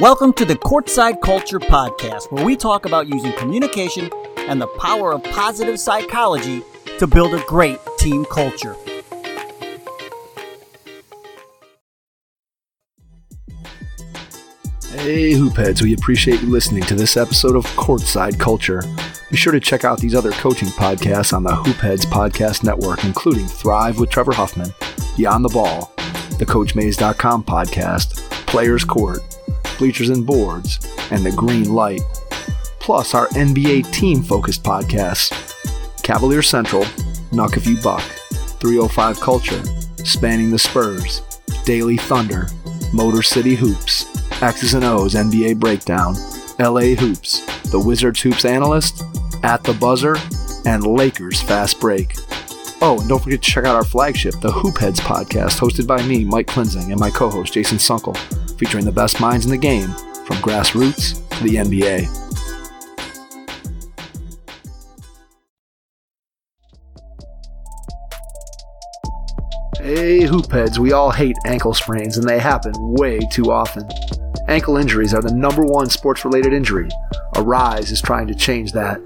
Welcome to the Courtside Culture Podcast, where we talk about using communication and the power of positive psychology to build a great team culture. Hey, Hoopheads, we appreciate you listening to this episode of Courtside Culture. Be sure to check out these other coaching podcasts on the Hoopheads Podcast Network, including Thrive with Trevor Huffman, Beyond the Ball, the CoachMaze.com podcast, Players Court, Bleachers and Boards, and The Green Light. Plus, our NBA team focused podcasts Cavalier Central, Nuck If You Buck, 305 Culture, Spanning the Spurs, Daily Thunder, Motor City Hoops, X's and O's NBA Breakdown, LA Hoops, The Wizards Hoops Analyst, At the Buzzer, and Lakers Fast Break. Oh, and don't forget to check out our flagship, the Hoopheads podcast, hosted by me, Mike Klinzing, and my co host, Jason Sunkel, featuring the best minds in the game from grassroots to the NBA. Hey, Hoopheads, we all hate ankle sprains, and they happen way too often. Ankle injuries are the number one sports related injury. Aryse is trying to change that.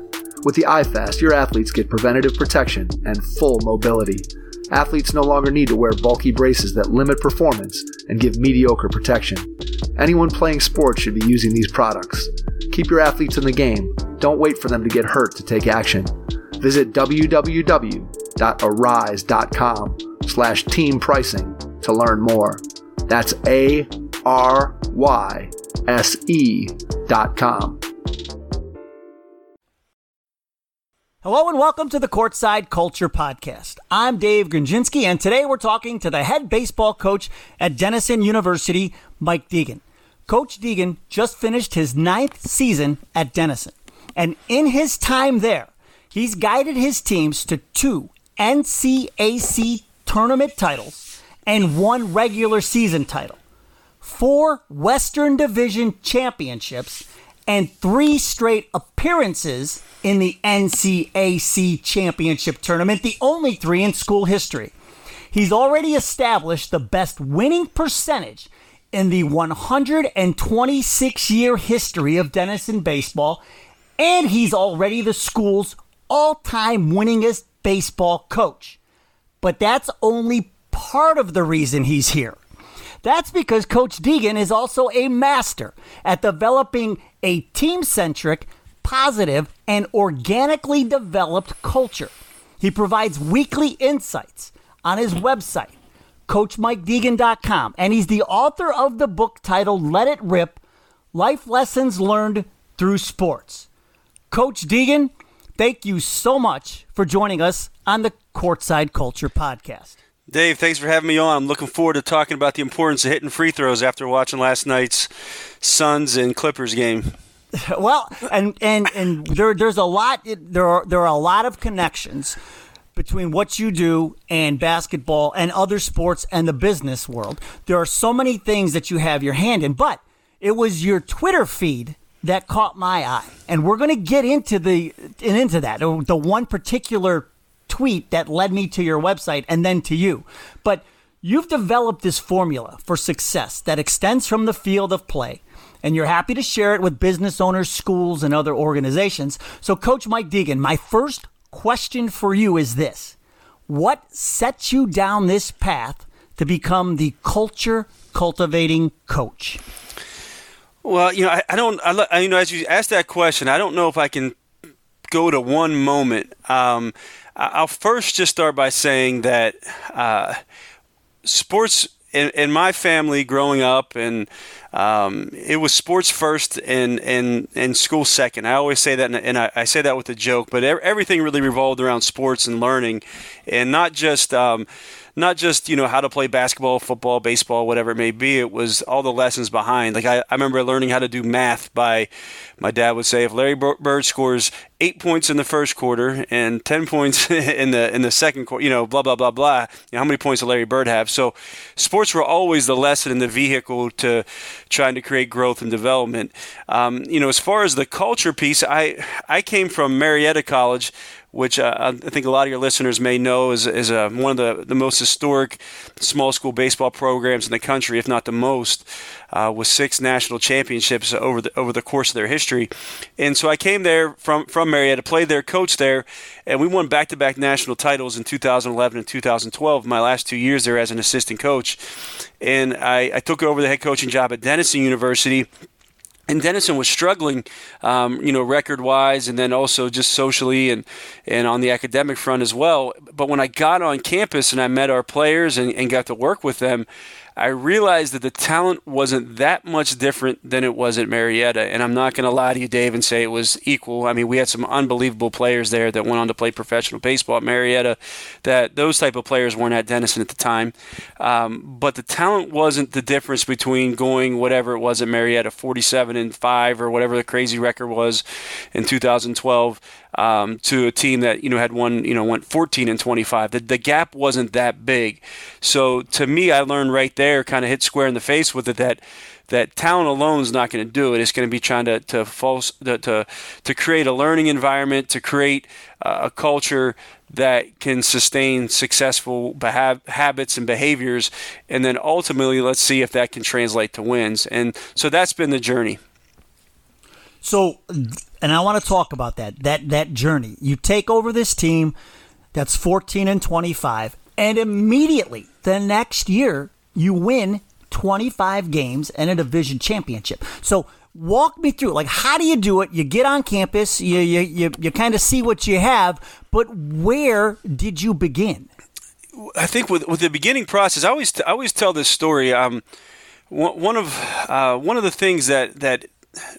With the iFast, your athletes get preventative protection and full mobility. Athletes no longer need to wear bulky braces that limit performance and give mediocre protection. Anyone playing sports should be using these products. Keep your athletes in the game. Don't wait for them to get hurt to take action. Visit www.aryse.com slash team pricing to learn more. That's A R Y S E dot com. Hello and welcome to the Courtside Culture Podcast. I'm Dave Gronczynski, and today we're talking to the head baseball coach at Denison University, Mike Deegan. Coach Deegan just finished his ninth season at Denison, and in his time there, he's guided his teams to two NCAC tournament titles and one regular season title, four Western Division championships, and three straight appearances in the NCAC championship tournament, the only three in school history. He's already established the best winning percentage in the 126 year history of Denison baseball, and he's already the school's all time winningest baseball coach. But that's only part of the reason he's here. That's because Coach Deegan is also a master at developing a team centric, positive, and organically developed culture. He provides weekly insights on his website, CoachMikeDeegan.com, and he's the author of the book titled Let It Rip Life Lessons Learned Through Sports. Coach Deegan, thank you so much for joining us on the Courtside Culture Podcast. Dave, thanks for having me on. I'm looking forward to talking about the importance of hitting free throws after watching last night's Suns and Clippers game. well, and and and there there's a lot there are there are a lot of connections between what you do and basketball and other sports and the business world. There are so many things that you have your hand in, but it was your Twitter feed that caught my eye, and we're going to get into the and into that the one particular tweet that led me to your website and then to you. But you've developed this formula for success that extends from the field of play. And you're happy to share it with business owners, schools, and other organizations. So, Coach Mike Deegan, my first question for you is this What sets you down this path to become the culture cultivating coach? Well, you know, I, I don't, I, you know, as you asked that question, I don't know if I can go to one moment. Um, I'll first just start by saying that uh, sports in, in, my family growing up, and um, it was sports first and, and, and school second. I always say that, and I, I say that with a joke, but everything really revolved around sports and learning, and not just. Um, not just you know how to play basketball, football, baseball, whatever it may be. It was all the lessons behind. Like I, I remember learning how to do math by my dad would say if Larry Bird scores eight points in the first quarter and ten points in the in the second quarter, you know, blah blah blah blah. You know, how many points did Larry Bird have? So, sports were always the lesson and the vehicle to trying to create growth and development. Um, you know, as far as the culture piece, I I came from Marietta College which uh, I think a lot of your listeners may know is, is uh, one of the, the most historic small school baseball programs in the country, if not the most, uh, with six national championships over the over the course of their history. And so I came there from from Marietta, played there, coached there, and we won back to back national titles in 2011 and 2012. My last two years there as an assistant coach, and I, I took over the head coaching job at Denison University and Denison was struggling, um, you know, record wise, and then also just socially and and on the academic front as well. But when I got on campus and I met our players and, and got to work with them, I realized that the talent wasn't that much different than it was at Marietta. And I'm not going to lie to you, Dave, and say it was equal. I mean, we had some unbelievable players there that went on to play professional baseball at Marietta. That those type of players weren't at Denison at the time. Um, but the talent wasn't the difference between going whatever it was at Marietta, 47 and five or whatever the crazy record was in 2012 um, to a team that you know had won you know went 14 and 25. The, the gap wasn't that big. So to me, I learned right there, kind of hit square in the face with it that that talent alone is not going to do it. It's going to be trying to to false to to, create a learning environment, to create uh, a culture that can sustain successful habits and behaviors, and then ultimately, let's see if that can translate to wins. And so that's been the journey. So, and I want to talk about that that that journey. You take over this team that's 14 and 25, and immediately the next year you win 25 games and a division championship. So, walk me through like how do you do it you get on campus you you, you, you kind of see what you have but where did you begin i think with, with the beginning process i always I always tell this story um, one of uh, one of the things that that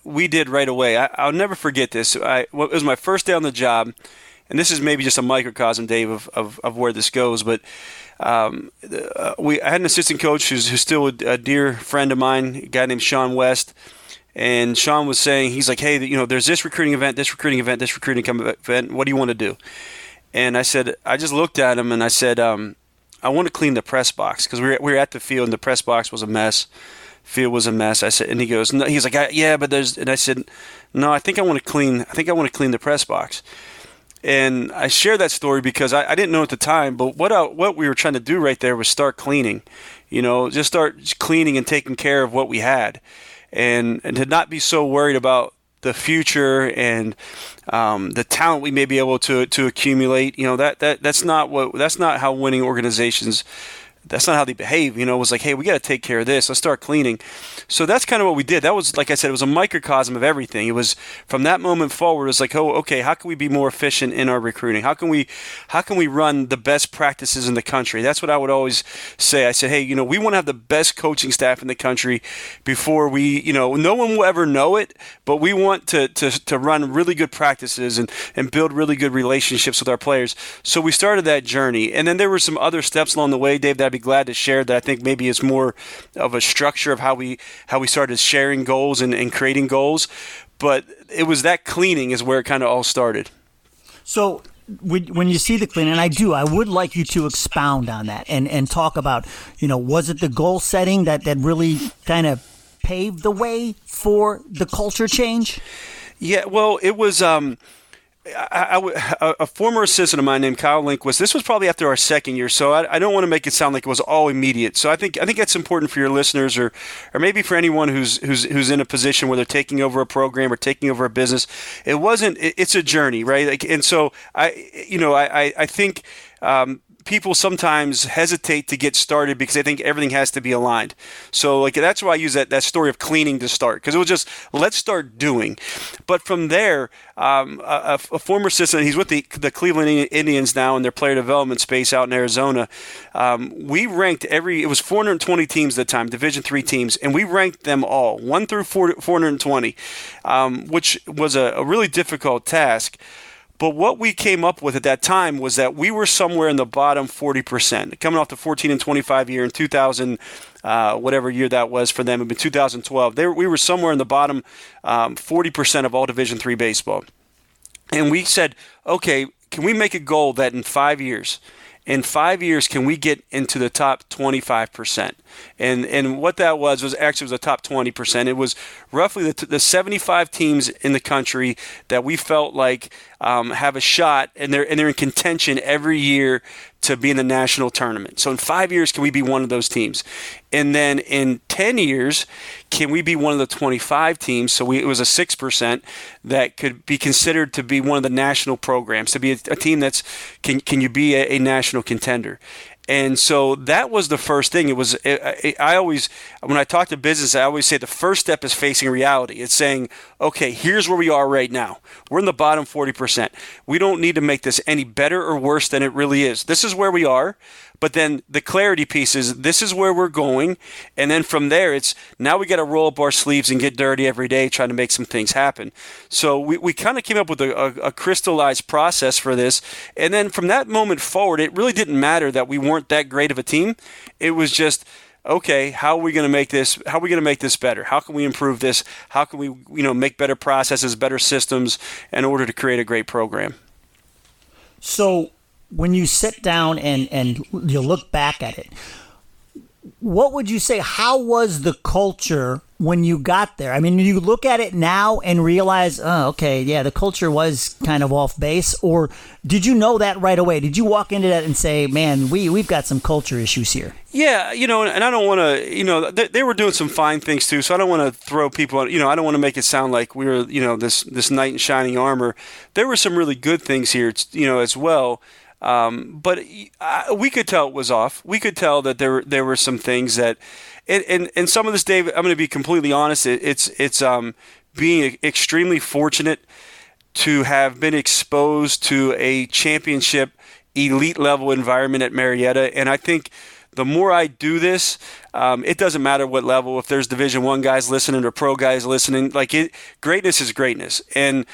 we did right away. I, will never forget this. I, it was my first day on the job, and this is maybe just a microcosm, Dave, of, of, of where this goes. But um, uh, we I had an assistant coach who's, who's still a, a, dear friend of mine, a guy named Sean West. And Sean was saying, he's like, hey, you know, there's this recruiting event, this recruiting event, this recruiting event. What do you want to do? And I said, I just looked at him and I said, um, I want to clean the press box because we were, we were at the field and the press box was a mess field was a mess. I said, and he goes, no, he's like, yeah, but there's, and I said, no, I think I want to clean, I think I want to clean the press box. And I share that story because I, I didn't know at the time, but what I, what we were trying to do right there was start cleaning, you know, just start cleaning and taking care of what we had, and and to not be so worried about the future and um, the talent we may be able to to accumulate. You know that that that's not what that's not how winning organizations that's not how they behave. You know, it was like, hey, we got to take care of this. Let's start cleaning. So that's kind of what we did. That was, like I said, it was a microcosm of everything. It was from that moment forward. It was like, oh, okay, how can we be more efficient in our recruiting? How can we, how can we run the best practices in the country? That's what I would always say. I said, hey, you know, we want to have the best coaching staff in the country before we, you know, no one will ever know it, but we want to to, to run really good practices and and build really good relationships with our players. So we started that journey, and then there were some other steps along the way, Dave. That I'd be glad to share that I think maybe is more of a structure of how we how we started sharing goals and, and creating goals. But it was that cleaning is where it kind of all started. So when you see the cleaning, and I do, I would like you to expound on that and, and talk about, you know, was it the goal setting that, that really kind of paved the way for the culture change? Yeah, well, it was. Um, A former assistant of mine named Kyle Linquist. This was probably after our second year, so I, I, don't want to make it sound like it was all immediate. So I think I think that's important for your listeners, or or maybe for anyone who's who's who's in a position where they're taking over a program or taking over a business. It wasn't. It, it's a journey, right? Like, and so I, you know, I I think. Um, people sometimes hesitate to get started because they think everything has to be aligned. So like that's why I use that, that story of cleaning to start because it was just let's start doing. But from there, um, a, a, former assistant, he's with the, the Cleveland Indians now in their player development space out in Arizona. Um, we ranked every it was 420 teams at the time, Division three teams, and we ranked them all one through 420, um, which was a, a really difficult task. But what we came up with at that time was that we were somewhere in the bottom 40%, coming off the 14 and 25 year in 2000, uh, whatever year that was for them, in 2012. They were, we were somewhere in the bottom um, 40% of all Division three baseball. And we said, okay, can we make a goal that in five years, in five years, can we get into the top 25%? And and what that was was actually was a top 20%. It was roughly the, the 75 teams in the country that we felt like um, have a shot, and they're and they're in contention every year to be in the national tournament. So in five years, can we be one of those teams? And then in 10 years, can we be one of the 25 teams? So we, it was a 6% that could be considered to be one of the national programs, to be a, a team that's, can, can you be a, a national contender? And so that was the first thing. It was it, I always when I talk to business, I always say the first step is facing reality. It's saying, okay, here's where we are right now. We're in the bottom 40%. We don't need to make this any better or worse than it really is. This is where we are. But then the clarity piece is this is where we're going. And then from there, it's now we got to roll up our sleeves and get dirty every day trying to make some things happen. So we, we kind of came up with a, a, a crystallized process for this. And then from that moment forward, it really didn't matter that we weren't that great of a team. It was just, okay, how are we going to make this? How are we going to make this better? How can we improve this? How can we, you know, make better processes, better systems in order to create a great program? So when you sit down and and you look back at it, what would you say? How was the culture when you got there? I mean, you look at it now and realize, oh, okay, yeah, the culture was kind of off base, or did you know that right away? Did you walk into that and say, man, we we've got some culture issues here? Yeah, you know, and I don't want to, you know, they, they, were doing some fine things too, so I don't want to throw people, you know, I don't want to make it sound like we were, you know, this this knight in shining armor. There were some really good things here, you know, as well. Um, but I, we could tell it was off. We could tell that there there were some things that, and and, and some of this, Dave. I'm going to be completely honest. It, it's it's um, being extremely fortunate to have been exposed to a championship elite level environment at Marietta, and I think the more I do this, um, it doesn't matter what level. If there's Division One guys listening or pro guys listening, like it, greatness is greatness, and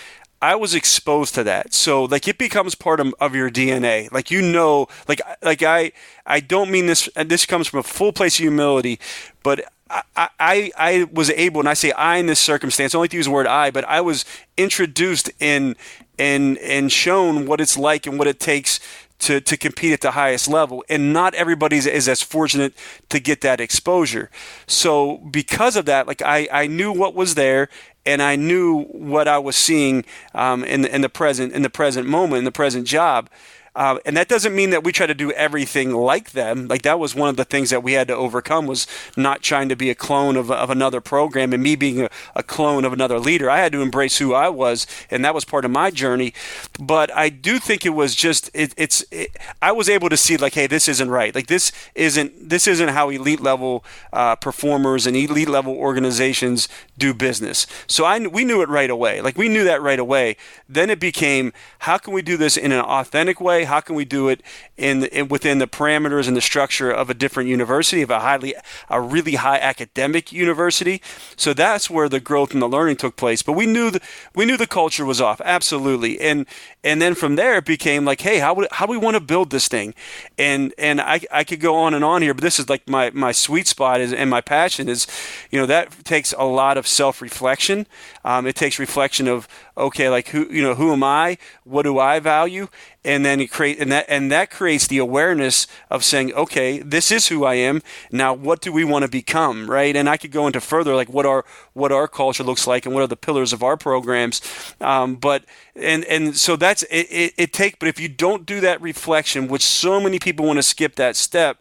I was exposed to that. So like it becomes part of, of your DNA. Like you know, like like I I don't mean this. This comes from a full place of humility, but I, I, I was able, and I say I in this circumstance, I only to use the word I, but I was introduced in and and shown what it's like and what it takes to, to compete at the highest level. And not everybody is as fortunate to get that exposure. So because of that, like I, I knew what was there and I knew what I was seeing um, in, in the present in the present moment in the present job. Uh, and that doesn't mean that we try to do everything like them. Like that was one of the things that we had to overcome was not trying to be a clone of, of another program and me being a, a clone of another leader. I had to embrace who I was, and that was part of my journey. But I do think it was just it, it's it, I was able to see like, hey, this isn't right. Like this isn't this isn't how elite level uh, performers and elite level organizations do business. So I we knew it right away. Like we knew that right away. Then it became how can we do this in an authentic way How can we do it in, in, within the parameters and the structure of a different university, of a highly, a really high academic university? So that's where the growth and the learning took place. But we knew the, we knew the culture was off, absolutely. And and then from there it became like, hey, how would, how do we want to build this thing? And and I, I could go on and on here, but this is like my my sweet spot is and my passion is, you know, that takes a lot of self reflection. Um, it takes reflection of okay, like who you know who am I? What do I value? And then it create and that and that creates the awareness of saying, okay, this is who I am. Now, what do we want to become, right? And I could go into further like what our what our culture looks like and what are the pillars of our programs. Um, but and and so that's it, it, it take. But if you don't do that reflection, which so many people want to skip that step,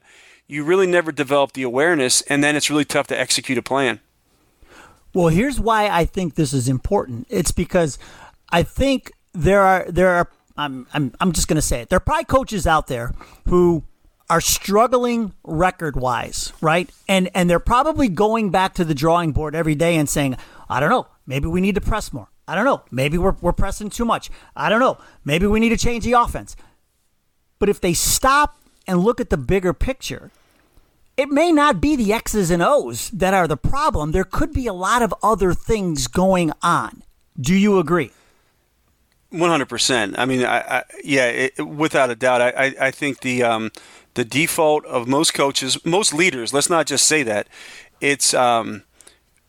you really never develop the awareness, and then it's really tough to execute a plan. Well, here's why I think this is important. It's because I think there are there are I'm I'm I'm just going to say it. There are probably coaches out there who are struggling record wise, right? And and they're probably going back to the drawing board every day and saying, I don't know, maybe we need to press more. I don't know, maybe we're we're pressing too much. I don't know, maybe we need to change the offense. But if they stop and look at the bigger picture it may not be the X's and O's that are the problem. There could be a lot of other things going on. Do you agree? One hundred percent. I mean, I, I yeah, it, without a doubt. I, I, think the um, the default of most coaches, most leaders. Let's not just say that. It's um,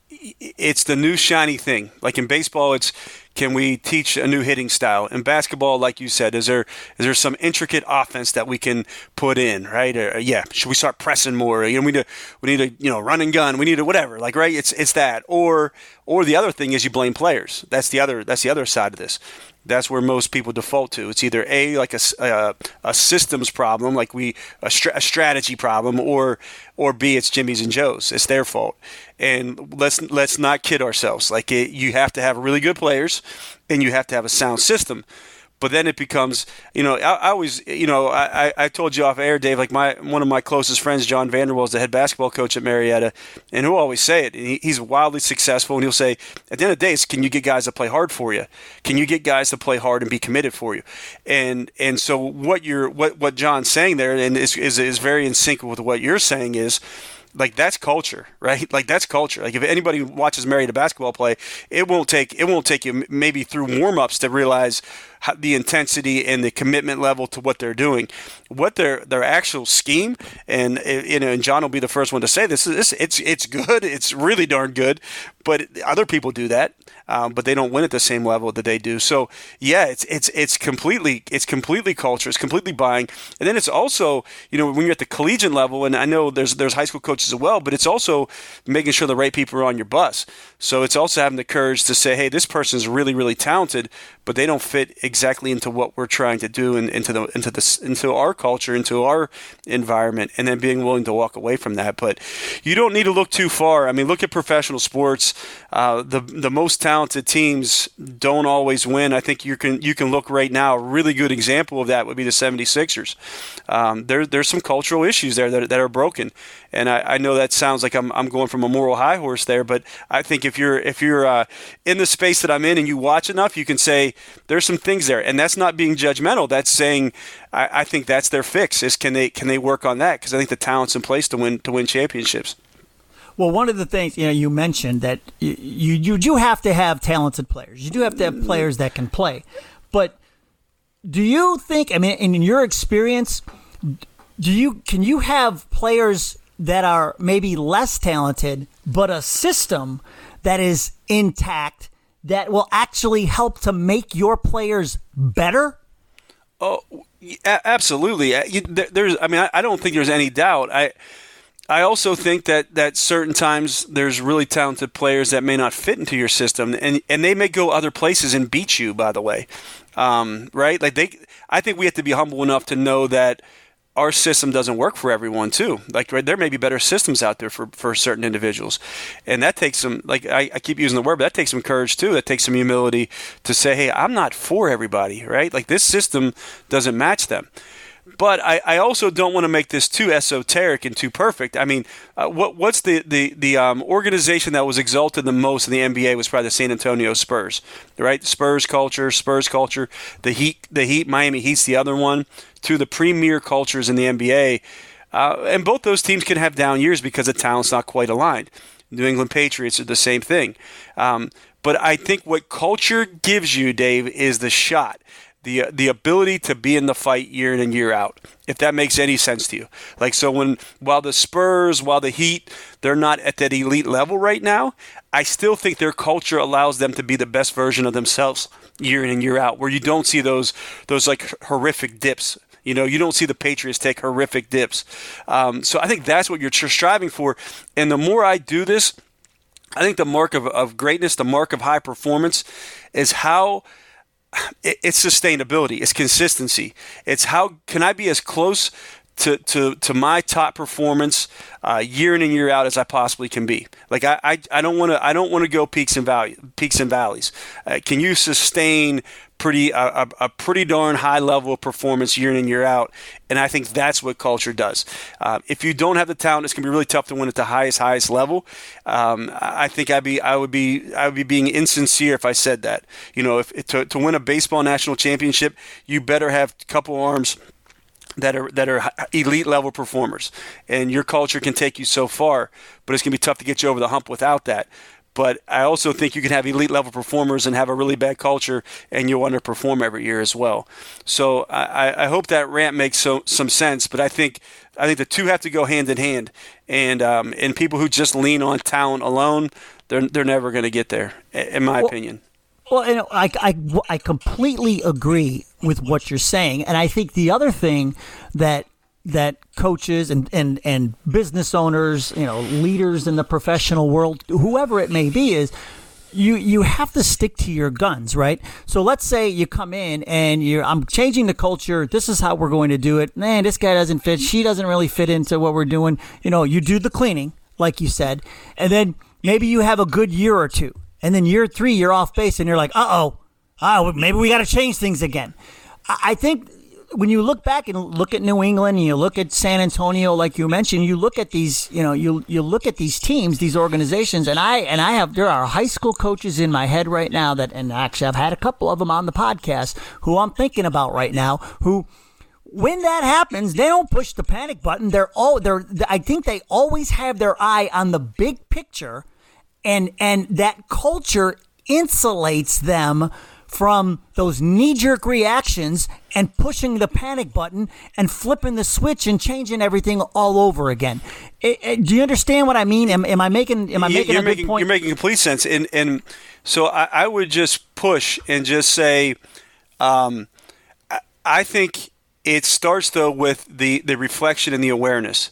it's the new shiny thing. Like in baseball, it's Can we teach a new hitting style? In basketball, like you said, is there is there some intricate offense that we can put in, right? Or, yeah, should we start pressing more? You know, we need to we need to you know run and gun. We need to whatever, like right? It's it's that. Or or the other thing is you blame players. That's the other that's the other side of this. That's where most people default to. It's either a like a, a, uh, a systems problem, like we a, a, strategy problem, or or b it's Jimmy's and Joe's. It's their fault. And let's let's not kid ourselves. Like it, you have to have really good players, and you have to have a sound system. But then it becomes, you know, I, I always, you know, I, I told you off air, Dave, like my one of my closest friends, John Vanderwell, is the head basketball coach at Marietta, and he'll always say it. He, he's wildly successful, and he'll say, at the end of the day, it's can you get guys to play hard for you? Can you get guys to play hard and be committed for you? And and so what you're what what John's saying there, and is is, is very in sync with what you're saying is like that's culture, right? Like that's culture. Like if anybody watches Marietta basketball play, it won't take it won't take you maybe through warm ups to realize the intensity and the commitment level to what they're doing, what their their actual scheme, and you know, and John will be the first one to say this. is it's it's good. It's really darn good, but other people do that um, but they don't win at the same level that they do. So yeah, it's it's it's completely it's completely culture. It's completely buying, and then it's also you know when you're at the collegiate level, and I know there's there's high school coaches as well, but it's also making sure the right people are on your bus. So it's also having the courage to say, hey, this person is really really talented, but they don't fit exactly into what we're trying to do and into the into the into our culture, into our environment, and then being willing to walk away from that. But you don't need to look too far. I mean, look at professional sports. Uh, the the most talented teams don't always win. I think you can you can look right now. A really good example of that would be the 76ers. Um, there there's some cultural issues there that, that are broken, and I, I, know that sounds like I'm, I'm going from a moral high horse there, but I think if you're if you're uh, in the space that I'm in and you watch enough, you can say there's some things there, and that's not being judgmental. That's saying I, I think that's their fix. Is can they can they work on that? Because I think the talent's in place to win to win championships. Well, one of the things you know you mentioned that you you do have to have talented players. You do have to have players that can play, but do you think? I mean, in your experience, do you can you have players that are maybe less talented, but a system that is intact that will actually help to make your players better? Oh, absolutely. Uh, there's, I mean, I don't think there's any doubt. I, I also think that that certain times there's really talented players that may not fit into your system, and and they may go other places and beat you. By the way, um, right? Like they, I think we have to be humble enough to know that our system doesn't work for everyone too. Like right, there may be better systems out there for, for certain individuals, and that takes some. Like I, I, keep using the word, but that takes some courage too. That takes some humility to say, hey, I'm not for everybody, right? Like this system doesn't match them. But I, I also don't want to make this too esoteric and too perfect. I mean, uh, what what's the the the um, organization that was exalted the most in the NBA was probably the San Antonio Spurs, right? Spurs culture, Spurs culture. The Heat, the Heat, Miami Heat's the other one. To the premier cultures in the NBA, uh, and both those teams can have down years because the talent's not quite aligned. New England Patriots are the same thing. Um, but I think what culture gives you, Dave, is the shot the the ability to be in the fight year in and year out if that makes any sense to you like so when while the spurs while the heat they're not at that elite level right now i still think their culture allows them to be the best version of themselves year in and year out where you don't see those those like horrific dips you know, you don't see the Patriots take horrific dips. Um, so I think that's what you're striving for. And the more I do this, I think the mark of, of greatness, the mark of high performance, is how it's sustainability, it's consistency. It's how can I be as close to, to, to my top performance uh, year in and year out as I possibly can be. Like I, I, don't want to I don't want to go peaks and valleys. Peaks and valleys. Uh, can you sustain pretty a, a, pretty darn high level of performance year in and year out? And I think that's what culture does. Uh, if you don't have the talent, it's gonna be really tough to win at the highest highest level. Um, I think I'd be I would be I would be being insincere if I said that. You know, if to, to win a baseball national championship, you better have a couple arms that are that are elite level performers, and your culture can take you so far. But it's gonna be tough to get you over the hump without that. But I also think you can have elite level performers and have a really bad culture, and you'll underperform every year as well. So I, I hope that rant makes so, some sense. But I think I think the two have to go hand in hand, and um, and people who just lean on talent alone, they're they're never going to get there, in my well, opinion. Well, you know, I, I, I completely agree with what you're saying, and I think the other thing that that coaches and, and, and business owners, you know, leaders in the professional world, whoever it may be, is you you have to stick to your guns, right? So let's say you come in and you're I'm changing the culture. This is how we're going to do it. Man, this guy doesn't fit. She doesn't really fit into what we're doing. You know, you do the cleaning, like you said, and then maybe you have a good year or two, and then year three you're off base, and you're like, uh oh, oh, maybe we got to change things again. I think when you look back and look at New England and you look at San Antonio, like you mentioned, you look at these, you know, you you look at these teams, these organizations, and I and I have there are high school coaches in my head right now that, and actually I've had a couple of them on the podcast who I'm thinking about right now who. When that happens, they don't push the panic button. They're all they're. I think they always have their eye on the big picture, and and that culture insulates them from those knee jerk reactions and pushing the panic button and flipping the switch and changing everything all over again. It, it, do you understand what I mean? Am, am I making am I making you're a making, good point? You're making complete sense. And and so I, I would just push and just say, um, I, I think it starts though with the the reflection and the awareness.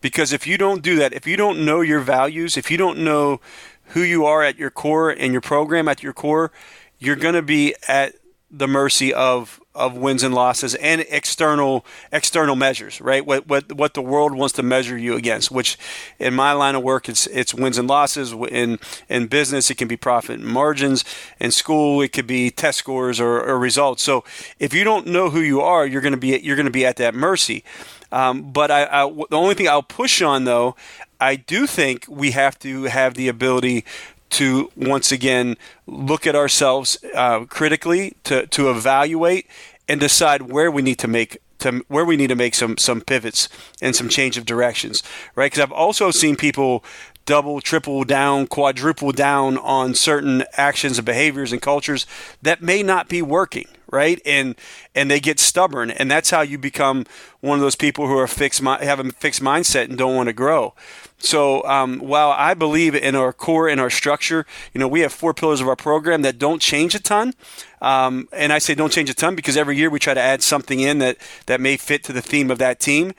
Because if you don't do that, if you don't know your values, if you don't know who you are at your core and your program at your core, you're going to be at the mercy of of wins and losses and external external measures, right? What what what the world wants to measure you against. Which, in my line of work, it's it's wins and losses. In in business, it can be profit margins. In school, it could be test scores or, or results. So if you don't know who you are, you're going to be you're going to be at that mercy. Um, but I, I, the only thing I'll push on though, I do think we have to have the ability to once again look at ourselves uh, critically, to, to evaluate and decide where we need to make to where we need to make some some pivots and some change of directions, right? Because I've also seen people double, triple down, quadruple down on certain actions and behaviors and cultures that may not be working, right? And and they get stubborn, and that's how you become one of those people who are fixed, have a fixed mindset and don't want to grow. So um, while I believe in our core and our structure, you know, we have four pillars of our program that don't change a ton. Um, and I say don't change a ton because every year we try to add something in that, that may fit to the theme of that team.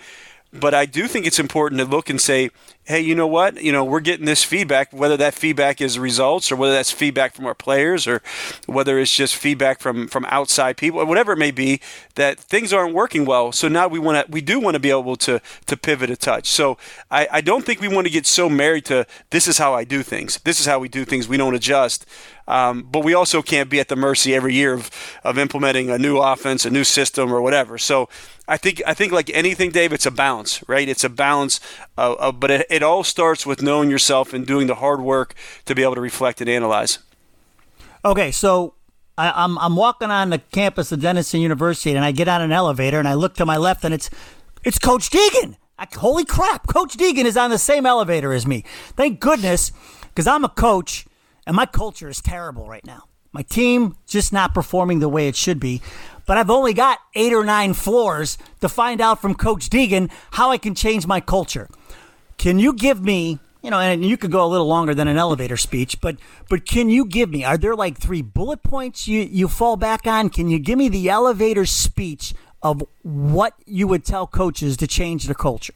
But I do think it's important to look and say, hey, you know what? You know, we're getting this feedback, whether that feedback is results or whether that's feedback from our players or whether it's just feedback from, from outside people or whatever it may be, that things aren't working well. So now we want to, we do want to be able to, to pivot a touch. So I, I don't think we want to get so married to this is how I do things. This is how we do things. We don't adjust. Um, but we also can't be at the mercy every year of, of implementing a new offense, a new system, or whatever. So I think I think like anything, Dave, it's a balance, right? It's a balance, but it all starts with knowing yourself and doing the hard work to be able to reflect and analyze. Okay, so I, am I'm, I'm walking on the campus of Denison University, and I get on an elevator, and I look to my left, and it's it's Coach Deegan. I, holy crap, Coach Deegan is on the same elevator as me. Thank goodness, because I'm a coach, and my culture is terrible right now. My team just not performing the way it should be but I've only got eight or nine floors to find out from Coach Deegan how I can change my culture. Can you give me, you know, and you could go a little longer than an elevator speech, but but can you give me? Are there like three bullet points you you fall back on? Can you give me the elevator speech of what you would tell coaches to change the culture?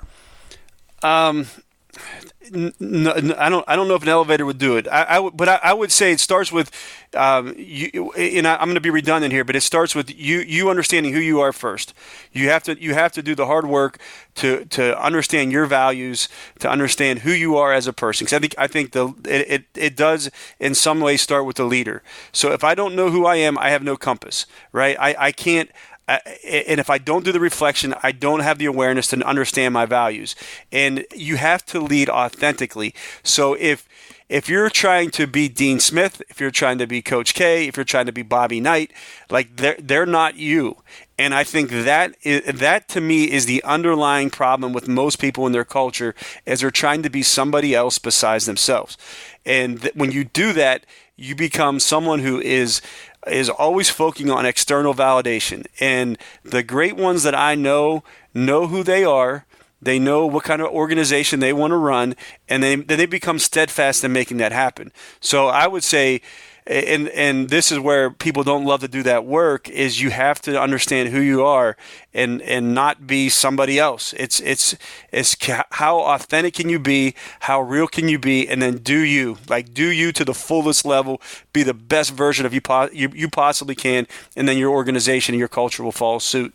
Um, I don't. I don't know if an elevator would do it. I, I but I, I, would say it starts with, um, you. And I, am going to be redundant here, but it starts with you. You understanding who you are first. You have to. You have to do the hard work to to understand your values, to understand who you are as a person. Because I think I think the it, it it does in some way start with the leader. So if I don't know who I am, I have no compass. Right. I I can't and if I don't do the reflection, I don't have the awareness to understand my values. And you have to lead authentically. So if if you're trying to be Dean Smith, if you're trying to be Coach K, if you're trying to be Bobby Knight, like they're they're not you. And I think that is, that to me is the underlying problem with most people in their culture, as they're trying to be somebody else besides themselves. And th- when you do that, you become someone who is is always focusing on external validation. And the great ones that I know know who they are. They know what kind of organization they want to run, and they, then they become steadfast in making that happen. So I would say and and this is where people don't love to do that work is you have to understand who you are and and not be somebody else. It's it's it's how authentic can you be? How real can you be? And then do you like do you to the fullest level be the best version of you you, you possibly can and then your organization and your culture will follow suit.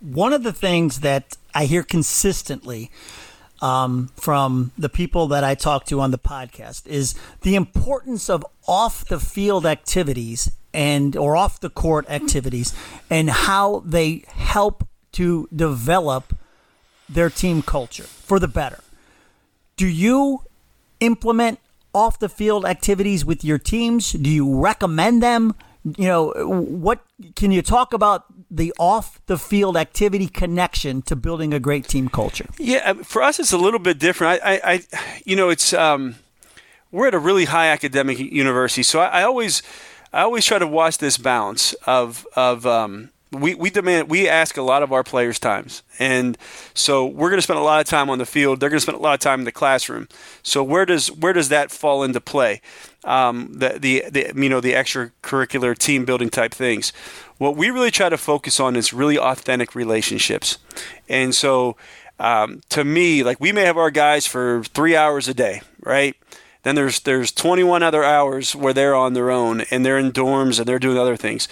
One of the things that i hear consistently um, from the people that I talk to on the podcast is the importance of off the field activities and or off the court activities and how they help to develop their team culture for the better. Do you implement off the field activities with your teams? Do you recommend them? You know, what can you talk about the off the field activity connection to building a great team culture? Yeah, for us, it's a little bit different. I, I, I you know, it's um, we're at a really high academic university, so I, I always, I always try to watch this balance of of um, we, we demand we ask a lot of our players times and so we're going to spend a lot of time on the field they're going to spend a lot of time in the classroom so where does where does that fall into play um, the, the the you know the extracurricular team building type things what we really try to focus on is really authentic relationships. And so, um, to me, like we may have our guys for three hours a day, right? Then there's there's 21 other hours where they're on their own and they're in dorms and they're doing other things.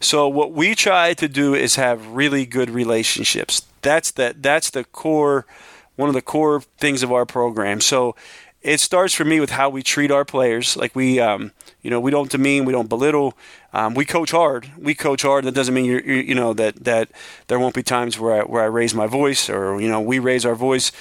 So what we try to do is have really good relationships. That's the that's the core one of the core things of our program. So it starts for me with how we treat our players. Like we, um, you know, we don't demean, we don't belittle. Um, we coach hard. We coach hard. That doesn't mean you're, you know, that that there won't be times where I, where I raise my voice or you know we raise our voice.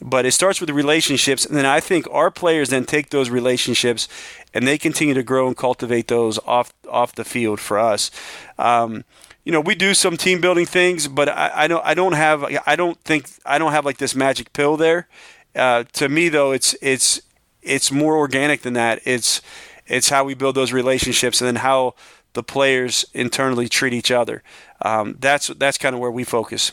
But it starts with the relationships, and then I think our players then take those relationships, and they continue to grow and cultivate those off off the field for us. Um, you know, we do some team building things, but I, I don't I don't have I don't think I don't have like this magic pill there uh, to me, though, it's it's it's more organic than that. It's it's how we build those relationships, and then how the players internally treat each other. Um, that's that's kind of where we focus.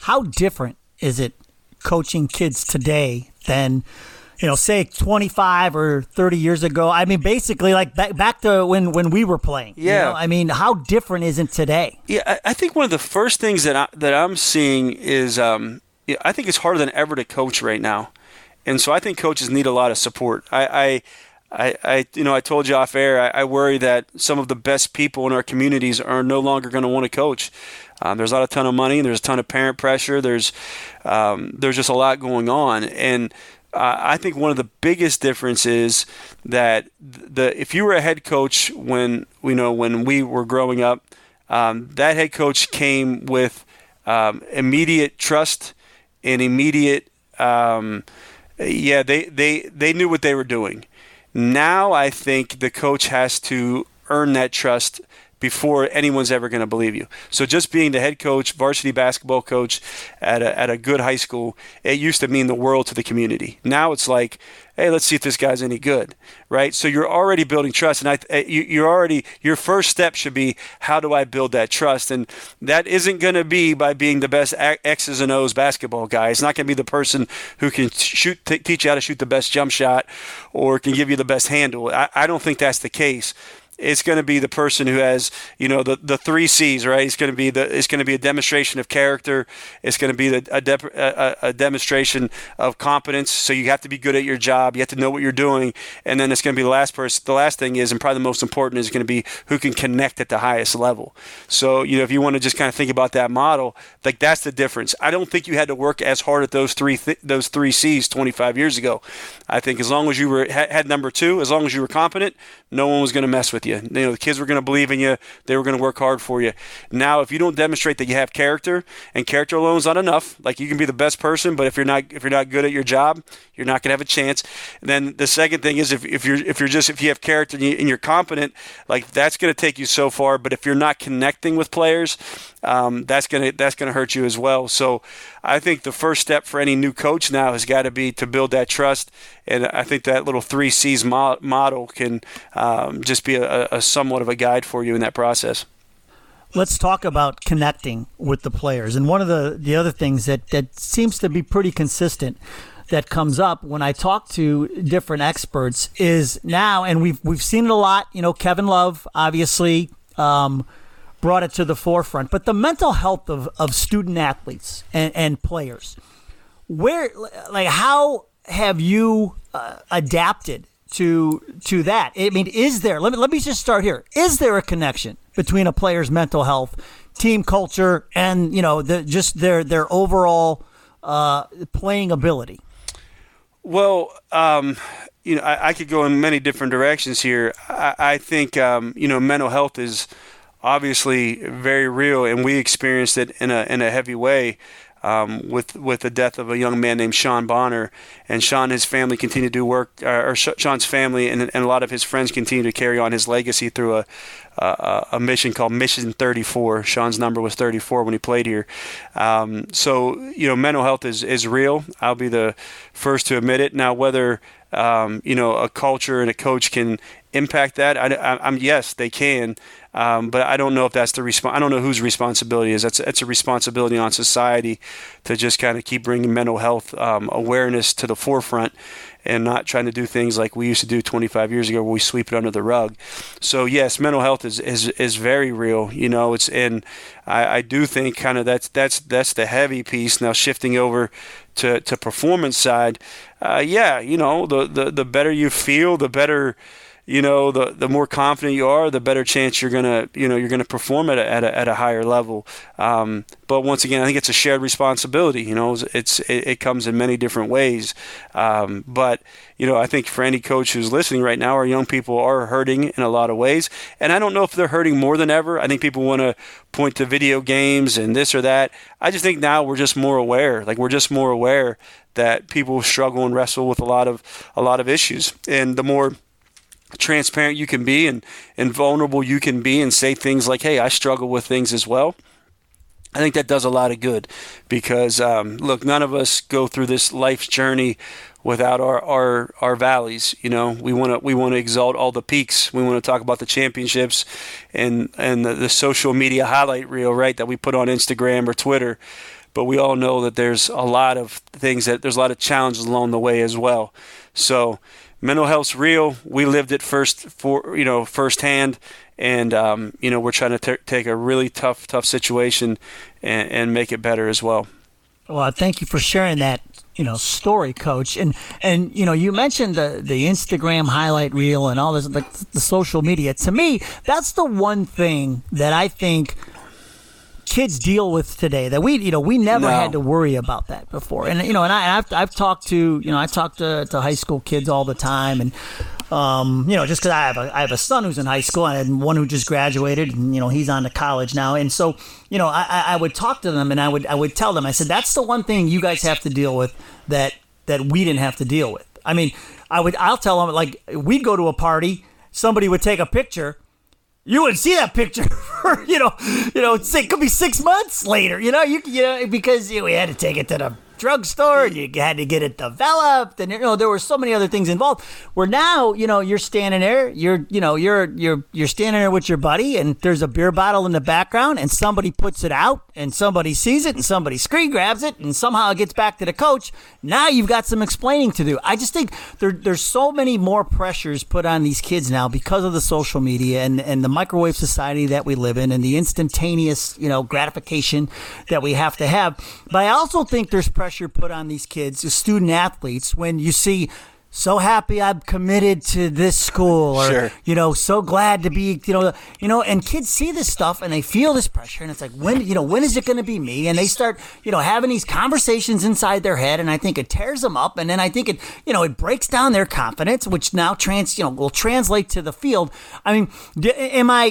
How different is it coaching kids today than you know, say 25 or 30 years ago. I mean, basically, like back, back to when, when we were playing. Yeah. You know? I mean, how different is it today? Yeah, I, I, think one of the first things that I, that I'm seeing is um, I think it's harder than ever to coach right now, and so I think coaches need a lot of support. I, I, I, you know, I told you off air. I, I, worry that some of the best people in our communities are no longer going to want to coach. Um, there's not a ton of money. There's a ton of parent pressure. There's, um, there's just a lot going on, and uh, I think one of the biggest differences that the if you were a head coach when you know when we were growing up, um, that head coach came with um, immediate trust and immediate. Um, yeah, they, they they knew what they were doing. Now I think the coach has to earn that trust before anyone's ever going to believe you. So just being the head coach, varsity basketball coach at a, at a good high school, it used to mean the world to the community. Now it's like, hey, let's see if this guy's any good, right? So you're already building trust, and I, eh, you're already your first step should be how do I build that trust, and that isn't going to be by being the best X's and O's basketball guy. It's not going to be the person who can shoot, t- teach you how to shoot the best jump shot, or can give you the best handle. I, I don't think that's the case it's going to be the person who has you know the, the three C's right? It's going to be the it's going to be a demonstration of character. It's going to be the, a, de- a, a, demonstration of competence. So you have to be good at your job. You have to know what you're doing. And then it's going to be the last person the last thing is and probably the most important is going to be who can connect at the highest level. So you know if you want to just kind of think about that model like that's the difference. I don't think you had to work as hard at those three th- those three C's 25 years ago. I think as long as you were had number two as long as you were competent no one was going to mess with with you. You know, the kids were going to believe in you. They were going to work hard for you. Now, if you don't demonstrate that you have character, and character alone is not enough, like you can be the best person, but if you're not if you're not good at your job, you're not going to have a chance. And then the second thing is if, if you're if you're just if you have character and, you, are competent, like that's going to take you so far. But if you're not connecting with players, um, that's gonna that's gonna hurt you as well. So I think the first step for any new coach now has got to be to build that trust, and I think that little three C's mo- model can um, just be a, a somewhat of a guide for you in that process. Let's talk about connecting with the players. And one of the, the other things that, that seems to be pretty consistent that comes up when I talk to different experts is now, and we've we've seen it a lot. You know, Kevin Love obviously um, brought it to the forefront, but the mental health of, of student athletes and, and players. Where, like, how have you uh, adapted to to that? I mean, is there? Let me let me just start here. Is there a connection between a player's mental health, team culture, and you know, the, just their their overall uh, playing ability? Well, um, you know, I, I, could go in many different directions here. I, I think um, you know, mental health is obviously very real, and we experienced it in a in a heavy way um, with with the death of a young man named Sean Bonner, and Sean and his family continue to do work, or Sean's family and, and a lot of his friends continue to carry on his legacy through a a, a mission called Mission 34. Sean's number was 34 when he played here. Um, so you know, mental health is is real. I'll be the first to admit it. Now, whether um, you know a culture and a coach can impact that, I, am yes, they can. Um, but I don't know if that's the response. I don't know whose responsibility is. That's it's a responsibility on society to just kind of keep bringing mental health um, awareness to the forefront and not trying to do things like we used to do 25 years ago where we sweep it under the rug. So yes, mental health is is, is very real. You know, it's and I, I do think kind of that's that's that's the heavy piece. Now shifting over to to performance side, uh, yeah, you know, the, the the better you feel, the better you know, the the more confident you are, the better chance you're gonna, you know, you're gonna perform at a, at a, at a higher level. Um, but once again, I think it's a shared responsibility. You know, it's it, it comes in many different ways. Um, but you know, I think for any coach who's listening right now, our young people are hurting in a lot of ways, and I don't know if they're hurting more than ever. I think people want to point to video games and this or that. I just think now we're just more aware. Like we're just more aware that people struggle and wrestle with a lot of a lot of issues, and the more transparent you can be and, and vulnerable you can be and say things like, hey, I struggle with things as well. I think that does a lot of good because, um, look, none of us go through this life's journey without our, our, our valleys. You know, we want to we want to exalt all the peaks. We want to talk about the championships and and the, the social media highlight reel, right, that we put on Instagram or Twitter. But we all know that there's a lot of things that there's a lot of challenges along the way as well. So mental health's real. We lived it first for you know firsthand, and um, you know we're trying to t- take a really tough tough situation and, and make it better as well. Well, thank you for sharing that you know story coach and and you know you mentioned the the instagram highlight reel and all this the, the social media to me that's the one thing that i think kids deal with today that we you know we never no. had to worry about that before. And you know and I, I've, I've talked to you know I talk to, to high school kids all the time and um, you know just because I have a I have a son who's in high school and one who just graduated and you know he's on to college now. And so you know I, I would talk to them and I would I would tell them I said that's the one thing you guys have to deal with that that we didn't have to deal with. I mean I would I'll tell them like we'd go to a party somebody would take a picture you wouldn't see that picture for you know you know it could be six months later you know you you know because you know, we had to take it to the drugstore and you had to get it developed and you know there were so many other things involved. Where now you know you're standing there you're you know you're you're you're standing there with your buddy and there's a beer bottle in the background and somebody puts it out and somebody sees it and somebody screen grabs it and somehow it gets back to the coach. Now you've got some explaining to do. I just think there, there's so many more pressures put on these kids now because of the social media and and the microwave society that we live in and the instantaneous you know gratification that we have to have. But i also think there's pressure pressure put on these kids, the student athletes, when you see so happy I'm committed to this school or sure. you know so glad to be you know you know and kids see this stuff and they feel this pressure and it's like when you know when is it going to be me? And they start you know having these conversations inside their head and I think it tears them up and then I think it you know it breaks down their confidence which now trans you know will translate to the field. I mean am I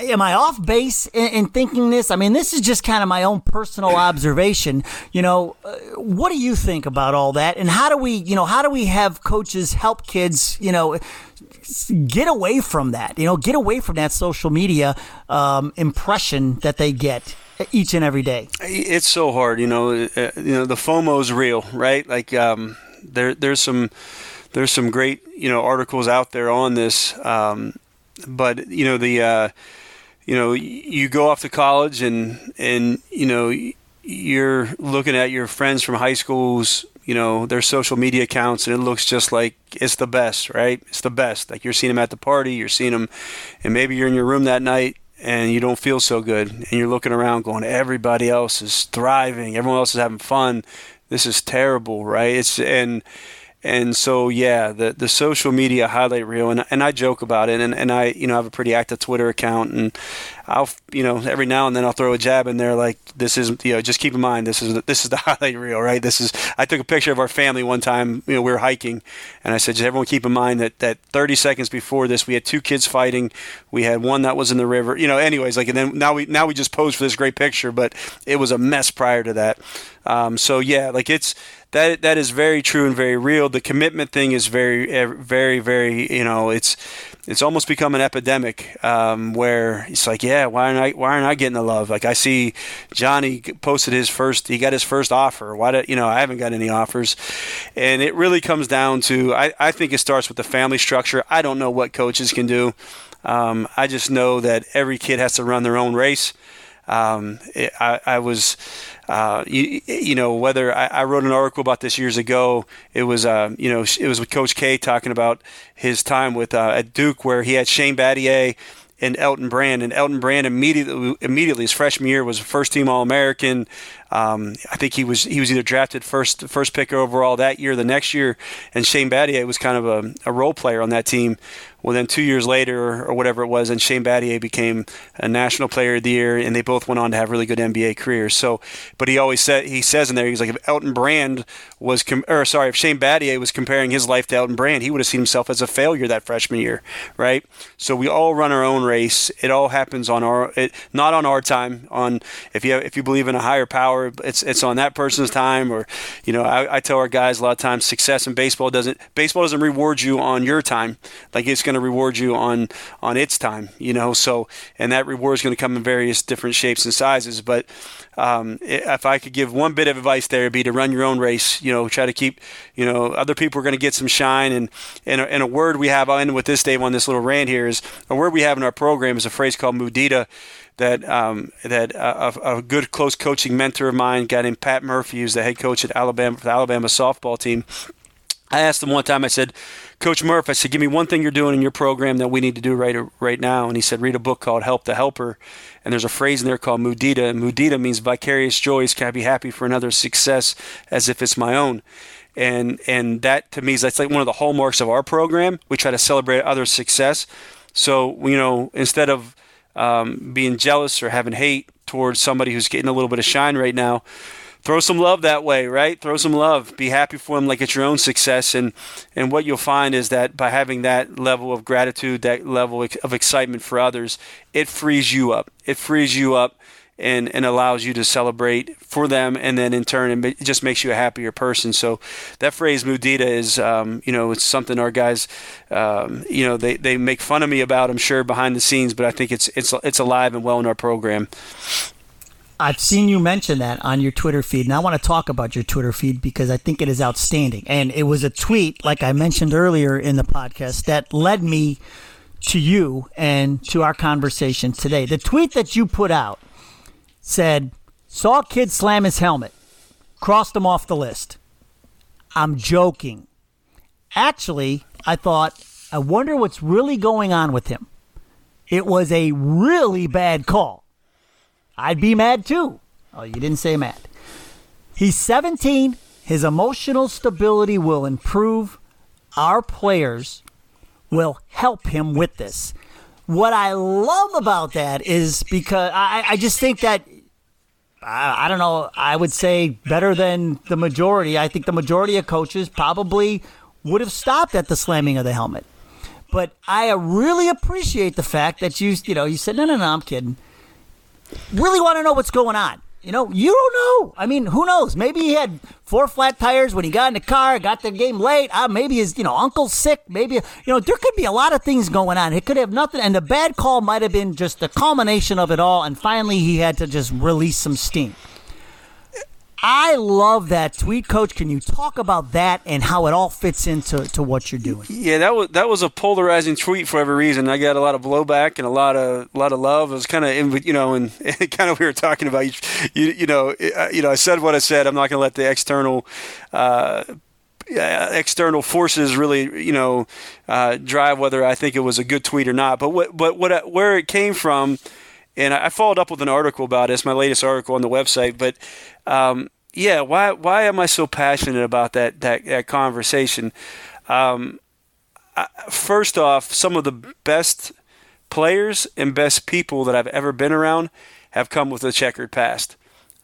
am I off base in, in thinking this? I mean this is just kind of my own personal observation you know uh, what do you think about all that? And how do we you know how do we have coaches help kids, you know, get away from that, you know, get away from that social media um, impression that they get each and every day. It's so hard, you know. Uh, you know, the FOMO is real, right? Like um, there, there's some, there's some great, you know, articles out there on this, um, but you know the, uh, you know, you go off to college and and you know you're looking at your friends from high schools you know their social media accounts, and it looks just like it's the best, right? It's the best. Like you're seeing them at the party, you're seeing them, and maybe you're in your room that night and you don't feel so good, and you're looking around going, everybody else is thriving, everyone else is having fun. This is terrible, right? It's and and so yeah, the the social media highlight reel, and and I joke about it, and and I you know have a pretty active Twitter account, and I'll you know every now and then I'll throw a jab in there like this is you know just keep in mind this is this is the highlight reel right? This is I took a picture of our family one time you know we were hiking and I said just everyone keep in mind that that 30 seconds before this we had two kids fighting. We had one that was in the river. You know anyways like and then now we now we just posed for this great picture but it was a mess prior to that. Um, so yeah like it's that that is very true and very real. The commitment thing is very very very you know it's it's almost become an epidemic um, where it's like, yeah, why aren't I why aren't I getting the love? Like I see Johnny posted his first, he got his first offer. Why do you know I haven't got any offers? And it really comes down to I, I think it starts with the family structure. I don't know what coaches can do. Um, I just know that every kid has to run their own race. Um, it, I, I, was, uh, you, you, know, whether I, I, wrote an article about this years ago. It was, uh, you know, it was with Coach K talking about his time with uh, at Duke, where he had Shane Battier and Elton Brand. And Elton Brand immediately, immediately his freshman year was a first team All American. Um, I think he was he was either drafted first first pick overall that year, the next year, and Shane Battier was kind of a, a role player on that team. Well, then two years later, or whatever it was, and Shane Battier became a National Player of the Year, and they both went on to have really good NBA careers. So, but he always said he says in there, he's like, if Elton Brand was, com- or sorry, if Shane Battier was comparing his life to Elton Brand, he would have seen himself as a failure that freshman year, right? So we all run our own race. It all happens on our, it, not on our time. On if you have, if you believe in a higher power, it's it's on that person's time. Or, you know, I, I tell our guys a lot of times, success in baseball doesn't baseball doesn't reward you on your time. Like it's going to reward you on on its time, you know. So, and that reward is going to come in various different shapes and sizes. But um, if I could give one bit of advice there, it'd be to run your own race. You know, try to keep, you know, other people are going to get some shine. And and a, and a word we have, I'll end with this, Dave, on this little rant here is a word we have in our program is a phrase called mudita that um, that a, a, good close coaching mentor of mine, guy named Pat Murphy, who's the head coach at Alabama for the Alabama softball team. I asked him one time. I said, Coach Murph, I said, give me one thing you're doing in your program that we need to do right right now. And he said, read a book called Help the Helper. And there's a phrase in there called mudita. And mudita means vicarious joys. Can I be happy for another's success as if it's my own? And and that to me is that's like one of the hallmarks of our program. We try to celebrate others' success. So you know, instead of um, being jealous or having hate towards somebody who's getting a little bit of shine right now, throw some love that way, right? Throw some love. Be happy for them like it's your own success. And and what you'll find is that by having that level of gratitude, that level of excitement for others, it frees you up. It frees you up and, and allows you to celebrate for them and then in turn it just makes you a happier person so that phrase mudita is um, you know it's something our guys um, you know they, they make fun of me about I'm sure behind the scenes but I think it's it's it's alive and well in our program I've seen you mention that on your Twitter feed, and I want to talk about your Twitter feed because I think it is outstanding. And it was a tweet, like I mentioned earlier in the podcast, that led me to you and to our conversation today. The tweet that you put out said, Saw kid slam his helmet, crossed him off the list. I'm joking. Actually, I thought, I wonder what's really going on with him. It was a really bad call. I'd be mad too. Oh, you didn't say mad. He's 17. His emotional stability will improve. Our players will help him with this. What I love about that is because I, I just think that I, I don't know. I would say better than the majority. I think the majority of coaches probably would have stopped at the slamming of the helmet. But I really appreciate the fact that you, you know, you said, no, no, no, I'm kidding. Really want to know what's going on. You know, you don't know. I mean, who knows? Maybe he had four flat tires when he got in the car, got the game late. Uh, maybe his, you know, uncle's sick. Maybe, you know, there could be a lot of things going on. It could have nothing. And the bad call might have been just the culmination of it all. And finally, he had to just release some steam. I love that tweet, Coach. Can you talk about that and how it all fits into to what you're doing? Yeah, that was that was a polarizing tweet for every reason. I got a lot of blowback and a lot of a lot of love. It was kind of you know, and, and kind of we were talking about you, you know, you know, I said what I said. I'm not going to let the external. Uh, external forces really, you know, uh, drive whether I think it was a good tweet or not. But what, but what, where it came from, and I followed up with an article about it. It's my latest article on the website. But um, yeah, why why am I so passionate about that that, that conversation? Um, I, first off, some of the best players and best people that I've ever been around have come with a checkered past.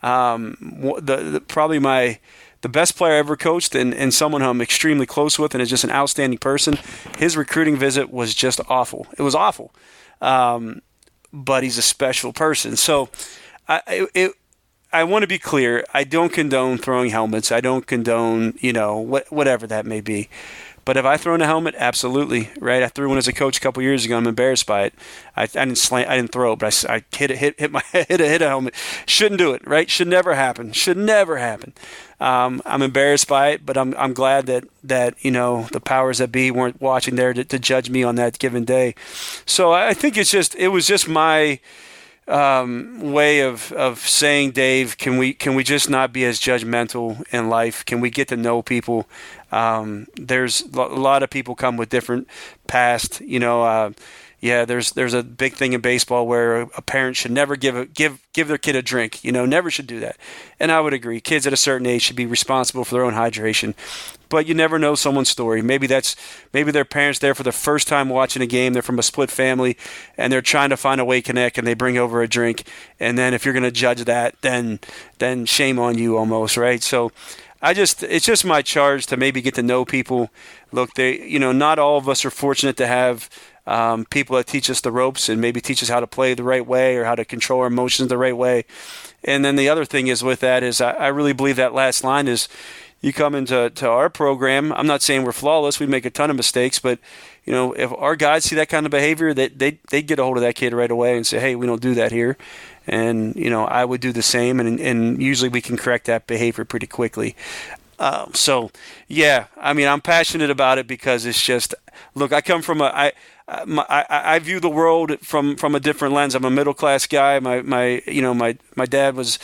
Um, the, the, probably my the best player I ever coached and, and someone I'm extremely close with and is just an outstanding person. His recruiting visit was just awful. It was awful. Um, but he's a special person. So I it, I want to be clear. I don't condone throwing helmets. I don't condone you know what, whatever that may be. But have I thrown a helmet? Absolutely, right. I threw one as a coach a couple years ago. I'm embarrassed by it. I, I didn't slant, I didn't throw it, but I, I hit it, hit hit my hit a hit a helmet. Shouldn't do it, right? Should never happen. Should never happen. Um, I'm embarrassed by it, but I'm I'm glad that that you know the powers that be weren't watching there to, to judge me on that given day. So I think it's just it was just my um, way of, of saying, Dave, can we can we just not be as judgmental in life? Can we get to know people? Um, there's a lot of people come with different past. You know, uh, yeah, there's there's a big thing in baseball where a parent should never give a, give give their kid a drink. You know, never should do that. And I would agree. Kids at a certain age should be responsible for their own hydration but you never know someone's story. Maybe that's maybe their parents there for the first time watching a game. They're from a split family, and they're trying to find a way to connect, and they bring over a drink. And then if you're going to judge that, then then shame on you almost, right? So. I just it's just my charge to maybe get to know people. Look, they you know not all of us are fortunate to have um, people that teach us the ropes and maybe teach us how to play the right way or how to control our emotions the right way. And then the other thing is with that is I, I really believe that last line is you come into to our program. I'm not saying we're flawless. We make a ton of mistakes, but you know, if our guys see that kind of behavior, they they they get a hold of that kid right away and say, "Hey, we don't do that here." And you know, I would do the same, and and usually we can correct that behavior pretty quickly. Uh, so, yeah, I mean, I'm passionate about it because it's just look. I come from a I my, I, I view the world from, from a different lens. I'm a middle class guy. My, my you know my, my dad was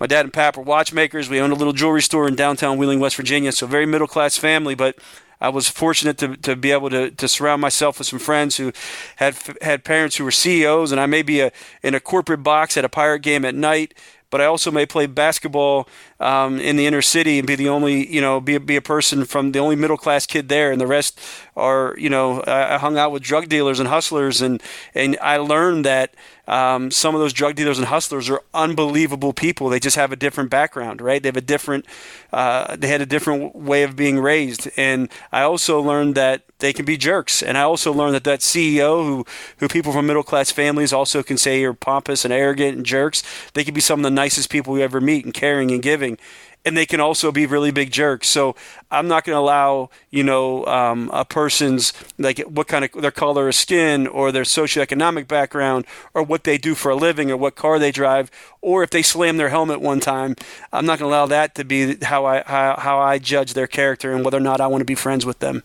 my dad and pap were watchmakers. We owned a little jewelry store in downtown Wheeling, West Virginia. So very middle class family. But I was fortunate to, to be able to, to surround myself with some friends who had had parents who were CEOs, and I may be a, in a corporate box at a pirate game at night but I also may play basketball um, in the inner city and be the only, you know, be, be a person from the only middle class kid there, and the rest are, you know, I hung out with drug dealers and hustlers, and and I learned that um, some of those drug dealers and hustlers are unbelievable people. They just have a different background, right? They have a different, uh, they had a different way of being raised. And I also learned that they can be jerks. And I also learned that that CEO who, who people from middle class families also can say are pompous and arrogant and jerks, they can be some of the nicest people you ever meet and caring and giving and they can also be really big jerks. So I'm not going to allow you know um, a person's like what kind of their color of skin or their socioeconomic background or what they do for a living or what car they drive or if they slam their helmet one time. I'm not going to allow that to be how I how, how I judge their character and whether or not I want to be friends with them.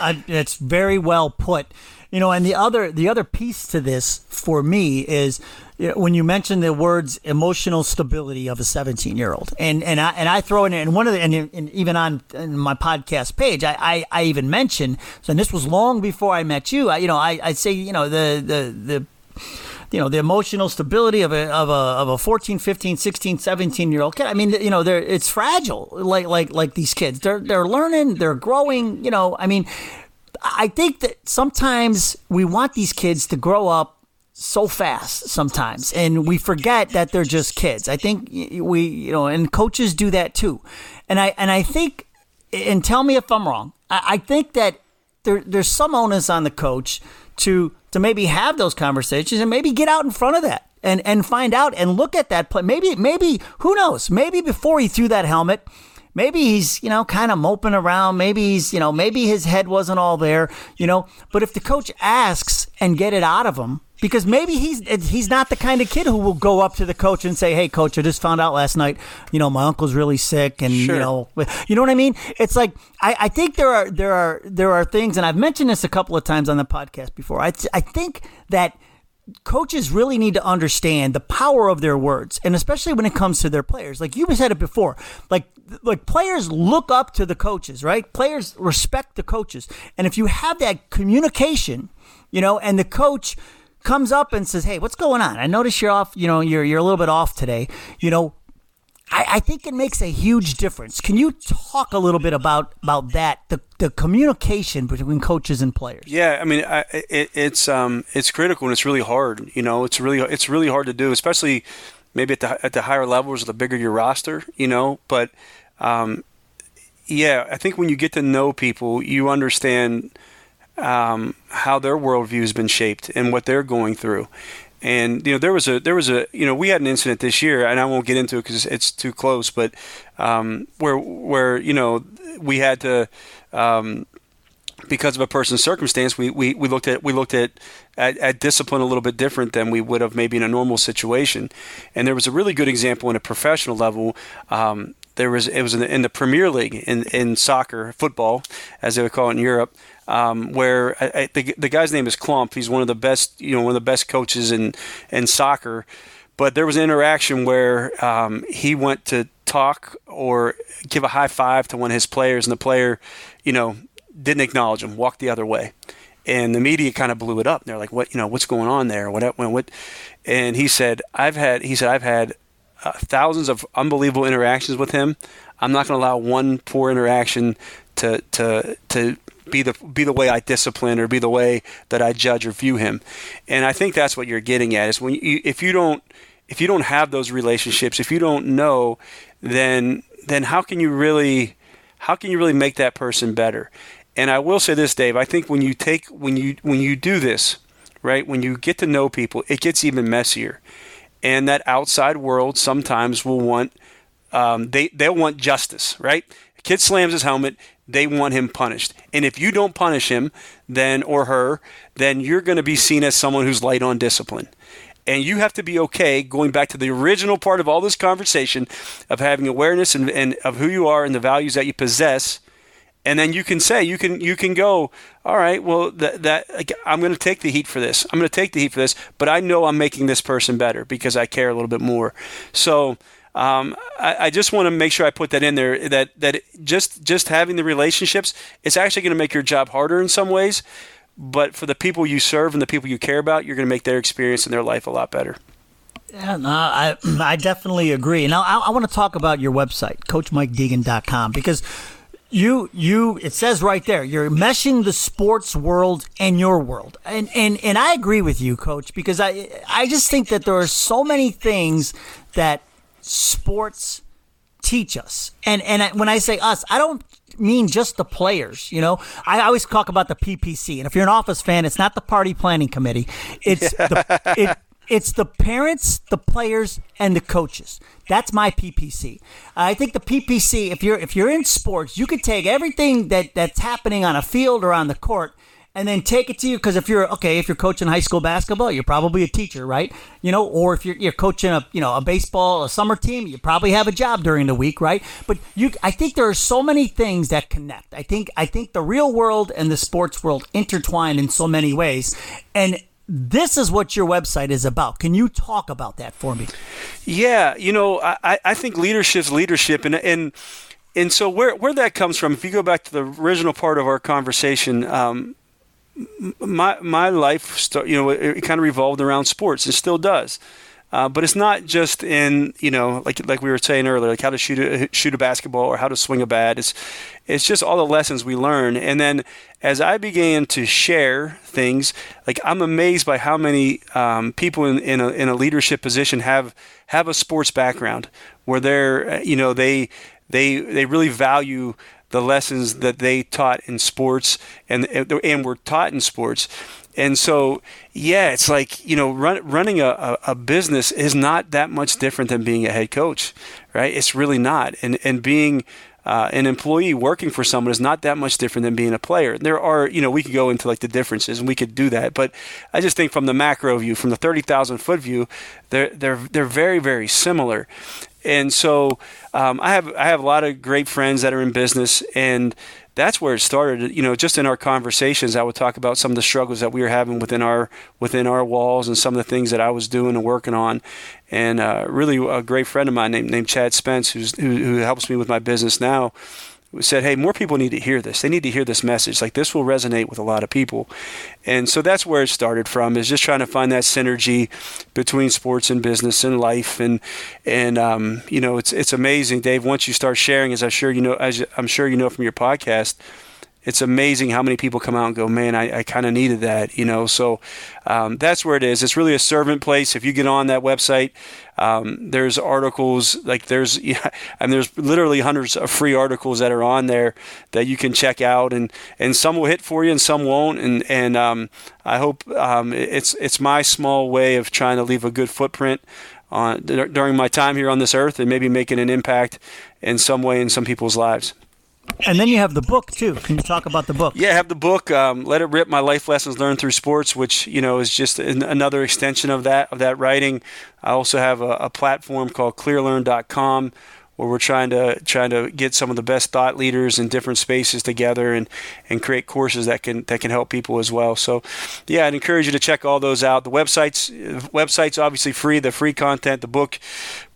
I, it's very well put. You know, and the other the other piece to this for me is when you mention the words emotional stability of a 17 year old, and and I and I throw in and one of the and, and even on my podcast page, I, I, I even mention so and this was long before I met you. I, you know, I I say you know the the the you know the emotional stability of a of a of a 14 15 16 17 year old kid i mean you know they're it's fragile like like like these kids they're they're learning they're growing you know i mean I think that sometimes we want these kids to grow up so fast sometimes and we forget that they're just kids. I think we you know and coaches do that too. And I and I think and tell me if I'm wrong. I, I think that there there's some onus on the coach to to maybe have those conversations and maybe get out in front of that and and find out and look at that play. Maybe maybe who knows? Maybe before he threw that helmet, maybe he's, you know, kind of moping around. Maybe he's, you know, maybe his head wasn't all there, you know. But if the coach asks and get it out of him, because maybe he's eh, he's not the kind of kid who will go up to the coach and say, "Hey, coach, I just found out last night, you know, my uncle's really sick, and Sure. you know, you know what I mean." It's like I, I think there are there are there are things, and I've mentioned this a couple of times on the podcast before. I I think that coaches really need to understand the power of their words and especially when it comes to their players. Like you said it before like like players look up to the coaches right? Players respect the coaches and if you have that communication you know and the coach comes up and says hey what's going on? I notice you're off you know you're you're a little bit off today you know I, I think it makes a huge difference. Can you talk a little bit about about that the the communication between coaches and players? Yeah, I mean, I, it, it's um, it's critical and it's really hard. You know, it's really it's really hard to do, especially maybe at the at the higher levels, or the bigger your roster. You know, but um, yeah, I think when you get to know people, you understand um, how their worldview has been shaped and what they're going through. And you know, there was a there was a you know we had an incident this year, and I won't get into it because it's too close, but um, where where you know we had to. Um, because of a person's circumstance, we, we, we looked at we looked at, at, at discipline a little bit different than we would have maybe in a normal situation. And there was a really good example in a professional level. Um, there was it was in the, in the Premier League in, in soccer football, as they would call it in Europe, um, where I, I, the, the guy's name is Klopp. He's one of the best you know one of the best coaches in in soccer. But there was an interaction where um, he went to talk or give a high five to one of his players, and the player, you know, didn't acknowledge him, walked the other way, and the media kind of blew it up. They're like, "What? You know, what's going on there? What? What?" what? And he said, "I've had," he said, "I've had uh, thousands of unbelievable interactions with him. I'm not going to allow one poor interaction to to to." Be the be the way I discipline or be the way that I judge or view him, and I think that's what you're getting at is when you if you don't if you don't have those relationships, if you don't know, then then how can you really how can you really make that person better? And I will say this, Dave. I think when you take when you when you do this, right, when you get to know people, it gets even messier. And that outside world sometimes will want um, they they'll want justice, right? Kid slams his helmet, they want him punished. And if you don't punish him, then or her, then you're going to be seen as someone who's light on discipline. And you have to be okay going back to the original part of all this conversation of having awareness and, and of who you are and the values that you possess and then you can say you can you can go all right well that, that i'm going to take the heat for this i'm going to take the heat for this but i know i'm making this person better because i care a little bit more so um, I, I, just want to make sure I put that in there that that just just having the relationships it's actually going to make your job harder in some ways but for the people you serve and the people you care about you're going to make their experience and their life a lot better yeah, no, I I definitely agree. Now I, I want to talk about your website, CoachMikeDeegan.com, because you you it says right there you're meshing the sports world and your world and and and I agree with you coach because I I just think that there are so many things that sports teach us. And and when I say us I don't mean just the players you know? I always talk about the PPC and if you're an office fan it's not the party planning committee. It's the it, it's the parents, the players, and the coaches. That's my PPC. I think the PPC, if you're if you're in sports, you could take everything that that's happening on a field or on the court, and then take it to you. Because if you're okay, if you're coaching high school basketball, you're probably a teacher, right? You know, or if you're you're coaching a you know a baseball a summer team, you probably have a job during the week, right? But you, I think there are so many things that connect. I think I think the real world and the sports world intertwine in so many ways, and this is what your website is about. Can you talk about that for me? Yeah, you know, I, I think leadership's leadership, and and and so where where that comes from, if you go back to the original part of our conversation, um, my my life, you know, it, it kind of revolved around sports, and still does. Uh, but it's not just in you know like like we were saying earlier, like how to shoot a shoot a basketball or how to swing a bat. It's it's just all the lessons we learn. And then as I began to share things, like I'm amazed by how many um, people in, in a, in a leadership position have have a sports background where they're you know they they they really value the lessons that they taught in sports and and were taught in sports and so, yeah, it's like, you know, run, running a, a, business is not that much different than being a head coach, right? It's really not. And, and being uh, an employee working for someone is not that much different than being a player. There are, you know, we could go into like the differences and we could do that, but I just think from the macro view, from the 30,000 foot view, they're, they're, they're very, very similar. And so um, I have I have a lot of great friends that are in business, and that's where it started. You know, just in our conversations, I would talk about some of the struggles that we were having within our within our walls, and some of the things that I was doing and working on. And uh, really, a great friend of mine named named Chad Spence, who's who, who helps me with my business now said, hey, more people need to hear this. They need to hear this message. Like this will resonate with a lot of people. And so that's where it started from is just trying to find that synergy between sports and business and life. And, and, um, you know, it's, it's amazing, Dave, once you start sharing, as I'm sure you know, as I'm sure you know from your podcast, it's amazing how many people come out and go, man, I, I kind of needed that, you know. So um, that's where it is. It's really a servant place. If you get on that website, um, there's articles like there's yeah, and there's literally hundreds of free articles that are on there that you can check out, and and some will hit for you and some won't. And and um, I hope um, it's it's my small way of trying to leave a good footprint on during my time here on this earth and maybe making an impact in some way in some people's lives. And then you have the book too. Can you talk about the book? Yeah, I have the book. Um, Let it rip: My life lessons learned through sports, which you know is just an, another extension of that of that writing. I also have a, a platform called ClearLearn.com where we're trying to trying to get some of the best thought leaders in different spaces together and and create courses that can that can help people as well. So, yeah, I'd encourage you to check all those out. The websites website's obviously free. The free content, the book,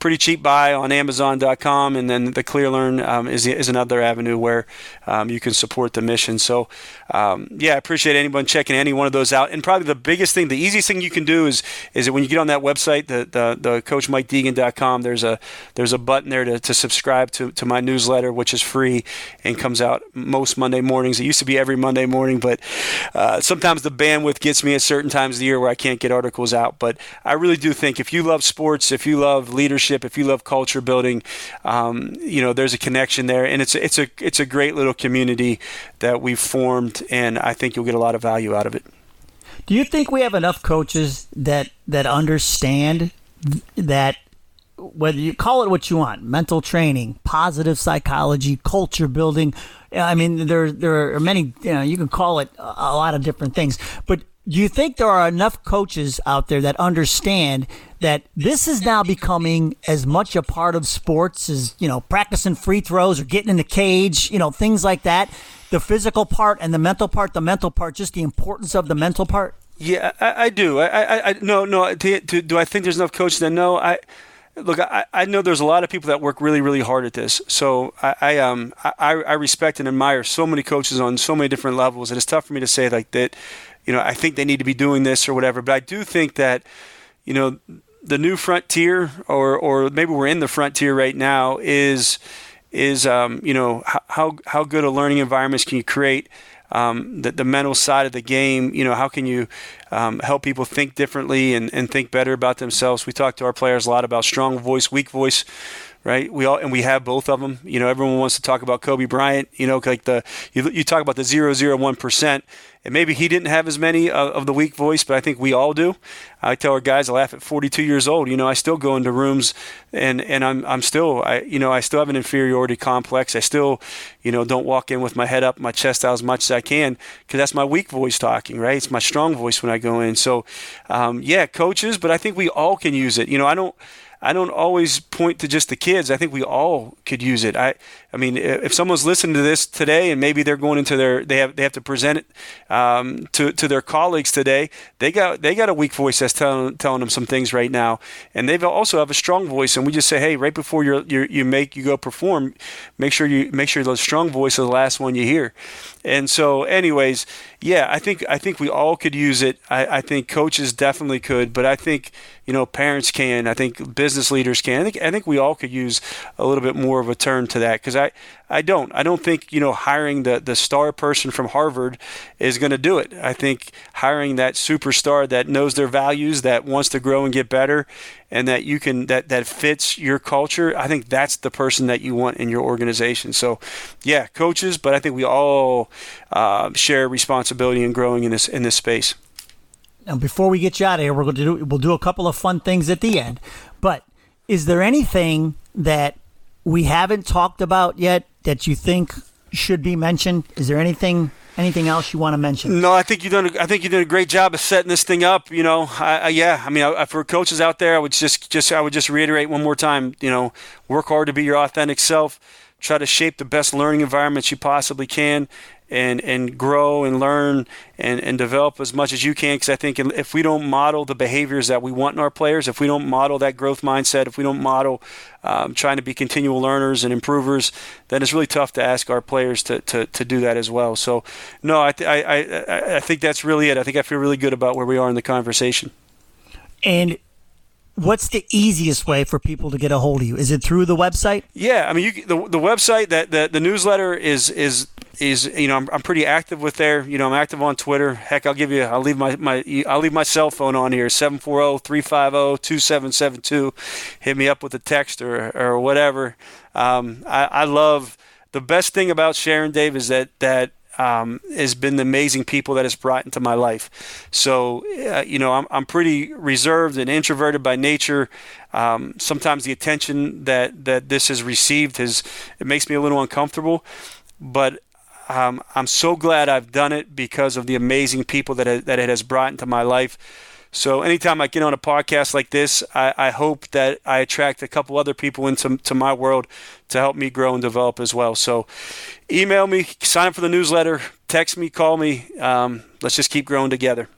pretty cheap buy on Amazon.com, and then the ClearLearn um, is is another avenue where um, you can support the mission. So, um, yeah, I appreciate anyone checking any one of those out. And probably the biggest thing, the easiest thing you can do is is that when you get on that website, the the, the CoachMikeDeegan.com, there's a there's a button there to, to subscribe to, to my newsletter, which is free and comes out most Monday mornings. It used to be every Monday morning, but uh, sometimes the bandwidth gets me at certain times of the year where I can't get articles out. But I really do think if you love sports, if you love leadership leadership, if you love culture building, um, you know, there's a connection there, and it's it's a it's a great little community that we've formed, and I think you'll get a lot of value out of it. Do you think we have enough coaches that that understand that whether you call it what you want, mental training, positive psychology, culture building. I mean, there there are many. You know, you can call it a lot of different things. But do you think there are enough coaches out there that understand that this is now becoming as much a part of sports as you know practicing free throws or getting in the cage, you know things like that. The physical part and the mental part. The mental part, just the importance of the mental part. Yeah, I, I do. I, I, I, no, no. Do, do, do I think there's enough coaches that know? I look. I, I know there's a lot of people that work really, really hard at this. So I, I um, I, I respect and admire so many coaches on so many different levels, and it's tough for me to say like that. You know, I think they need to be doing this or whatever. But I do think that, you know, the new frontier, or or maybe we're in the frontier right now, is is um, you know how how good a learning environments can you create. Um, the, the mental side of the game, you know, how can you um, help people think differently and, and think better about themselves? We talk to our players a lot about strong voice, weak voice right? We all and we have both of them. You know, everyone wants to talk about Kobe Bryant. You know, like the you, you talk about the zero zero one percent, and maybe he didn't have as many of, of, the weak voice, but I think we all do. I tell our guys, I laugh at 42 years old. You know, I still go into rooms and and I'm I'm still I you know I still have an inferiority complex. I still you know don't walk in with my head up, my chest out as much as I can because that's my weak voice talking, right? It's my strong voice when I go in. So um, yeah, coaches, but I think we all can use it. You know, I don't. I don't always point to just the kids. I think we all could use it. I, I mean, if someone's listening to this today and maybe they're going into their, they have, they have to present it um, to, to their colleagues today. They got, they got a weak voice that's telling, telling them some things right now, and they've also have a strong voice. And we just say, hey, right before you you make you go perform, make sure you make sure the strong voice is the last one you hear. And so, anyways, yeah, I think I think we all could use it. I, I think coaches definitely could, but I think you know parents can. I think business leaders can. I think I think we all could use a little bit more of a turn to that because I I don't. I don't think, you know, hiring the, the star person from Harvard is going to do it. I think hiring that superstar that knows their values, that wants to grow and get better, and that you can, that, that fits your culture, I think that's the person that you want in your organization. So, yeah, coaches, but I think we all uh, share responsibility in growing in this, in this space. Now, before we get you out of here, we're going to do, we'll do a couple of fun things at the end. But is there anything that we haven't talked about yet that you think should be mentioned? Is there anything anything else you want to mention? No, I think you've done. A, I think you did a great job of setting this thing up. You know, I, I, yeah. I mean, I, for coaches out there, I would just just I would just reiterate one more time. You know, work hard to be your authentic self. Try to shape the best learning environments you possibly can, and and grow and learn and, and develop as much as you can because I think if we don't model the behaviors that we want in our players, if we don't model that growth mindset, if we don't model um, trying to be continual learners and improvers, then it's really tough to ask our players to, to, to do that as well. So, no, I, th- I, I, I think that's really it. I think I feel really good about where we are in the conversation. And what's the easiest way for people to get a hold of you? Is it through the website? Yeah, I mean, you, the the website that the, the newsletter is is is you know I'm, I'm pretty active with there. You know I'm active on Twitter. Heck, I'll give you I'll leave my, my I'll leave my cell phone on here 740-350-2772. Hit me up with a text or or whatever. Um, I, I love the best thing about Sharon Dave is that that um, has been the amazing people that has brought into my life. So, uh, you know, I'm, I'm pretty reserved and introverted by nature. Um, sometimes the attention that, that this has received has it makes me a little uncomfortable, but um, I'm so glad I've done it because of the amazing people that it, that it has brought into my life. So anytime I get on a podcast like this, I, I, hope that I attract a couple other people into to my world to help me grow and develop as well. So email me, sign up for the newsletter, text me, call me. Um, let's just keep growing together.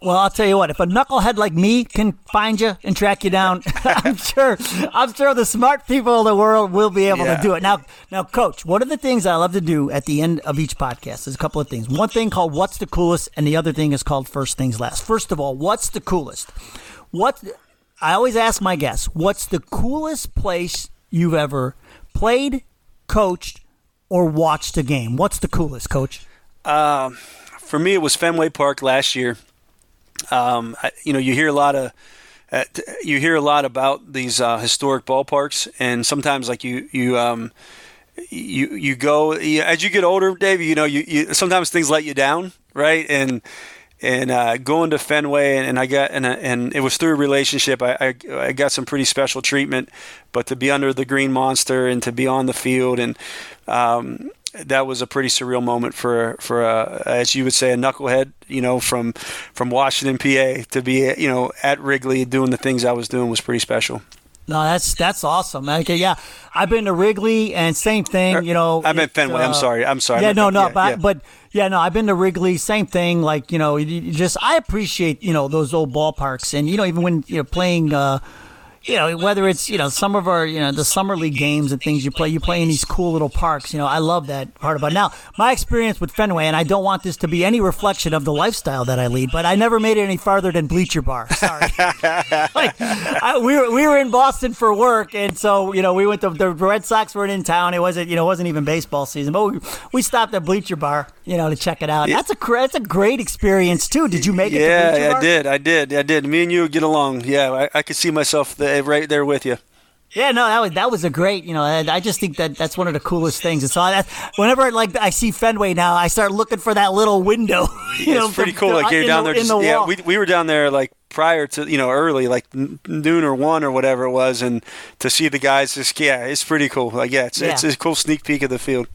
Well, I'll tell you what. If a knucklehead like me can find you and track you down, I'm sure. I'm sure the smart people of the world will be able yeah. to do it. Now, now, Coach, one of the things I love to do at the end of each podcast is a couple of things. One thing called "What's the coolest," and the other thing is called "First Things Last." First of all, what's the coolest? What I always ask my guests: What's the coolest place you've ever played, coached, or watched a game? What's the coolest, Coach? Um, for me, it was Fenway Park last year. Um, you know, you hear a lot of uh, you hear a lot about these uh, historic ballparks, and sometimes like you you um, you you go you, as you get older, Dave. You know, you, you sometimes things let you down, right? And and uh, going to Fenway, and, and I got and and it was through a relationship. I, I, I got some pretty special treatment, but to be under the green monster and to be on the field and um, that was a pretty surreal moment for for a, as you would say a knucklehead you know from from Washington PA to be you know at Wrigley doing the things I was doing was pretty special. No, that's that's awesome. Okay, yeah, I've been to Wrigley and same thing. Er, you know, I meant Fenway. Uh, I'm sorry. I'm sorry. Yeah, no, no, yeah, but, yeah. but yeah, no, I've been to Wrigley. Same thing. Like you know, you just I appreciate you know those old ballparks, and you know even when you're playing. Uh, you know, whether it's, you know, some of our, you know, the summer league games and things you play, you play in these cool little parks. You know, I love that part about it. Now, my experience with Fenway, and I don't want this to be any reflection of the lifestyle that I lead, but I never made it any farther than Bleacher Bar. Sorry. like, I, we, were, we were in Boston for work, and so, you know, we went to, the Red Sox weren't in town. It wasn't, you know, it wasn't even baseball season, but we, we stopped at Bleacher Bar, you know, to check it out. Yeah. That's a that's a great experience, too. Did you make it yeah, I did. I did. I did. Me and you get along. Yeah, I, I could see myself there, right there with you. Yeah, no, that was that was a great, you know. I just think that that's one of the coolest things. And so I, whenever like I see Fenway now, I start looking for that little window. You it's know, pretty cool. Like you're down the, there, just, the yeah. We we were down there like prior to you know early, like noon or one or whatever it was, and to see the guys, just yeah, it's pretty cool. Like yeah, it's yeah. it's a cool sneak peek of the field.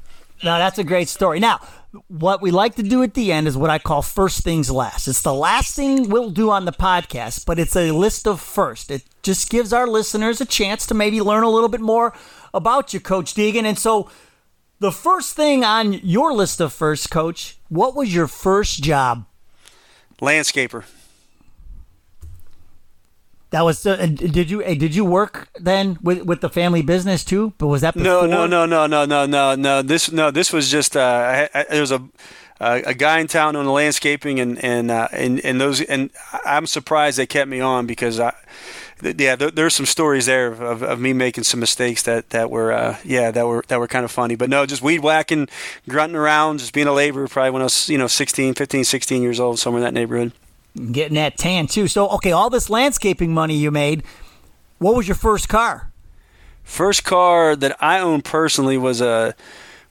No, that's a great story. Now, what we like to do at the end is what I call first things last. It's the last thing we'll do on the podcast, but it's a list of first. It just gives our listeners a chance to maybe learn a little bit more about you, Coach Deegan. And so, the first thing on your list of first, Coach, what was your first job? Landscaper. That was. Uh, did you uh, did you work then with with the family business too? But was that before? no no no no no no no no this no this was just uh, I, I, there was a a guy in town on the landscaping and and uh, and and those and I'm surprised they kept me on because I yeah there, there's some stories there of, of me making some mistakes that that were uh, yeah that were that were kind of funny but no just weed whacking grunting around just being a laborer probably when I was you know 16 15 16 years old somewhere in that neighborhood getting that tan too. So, okay, all this landscaping money you made, what was your first car? First car that I owned personally was a,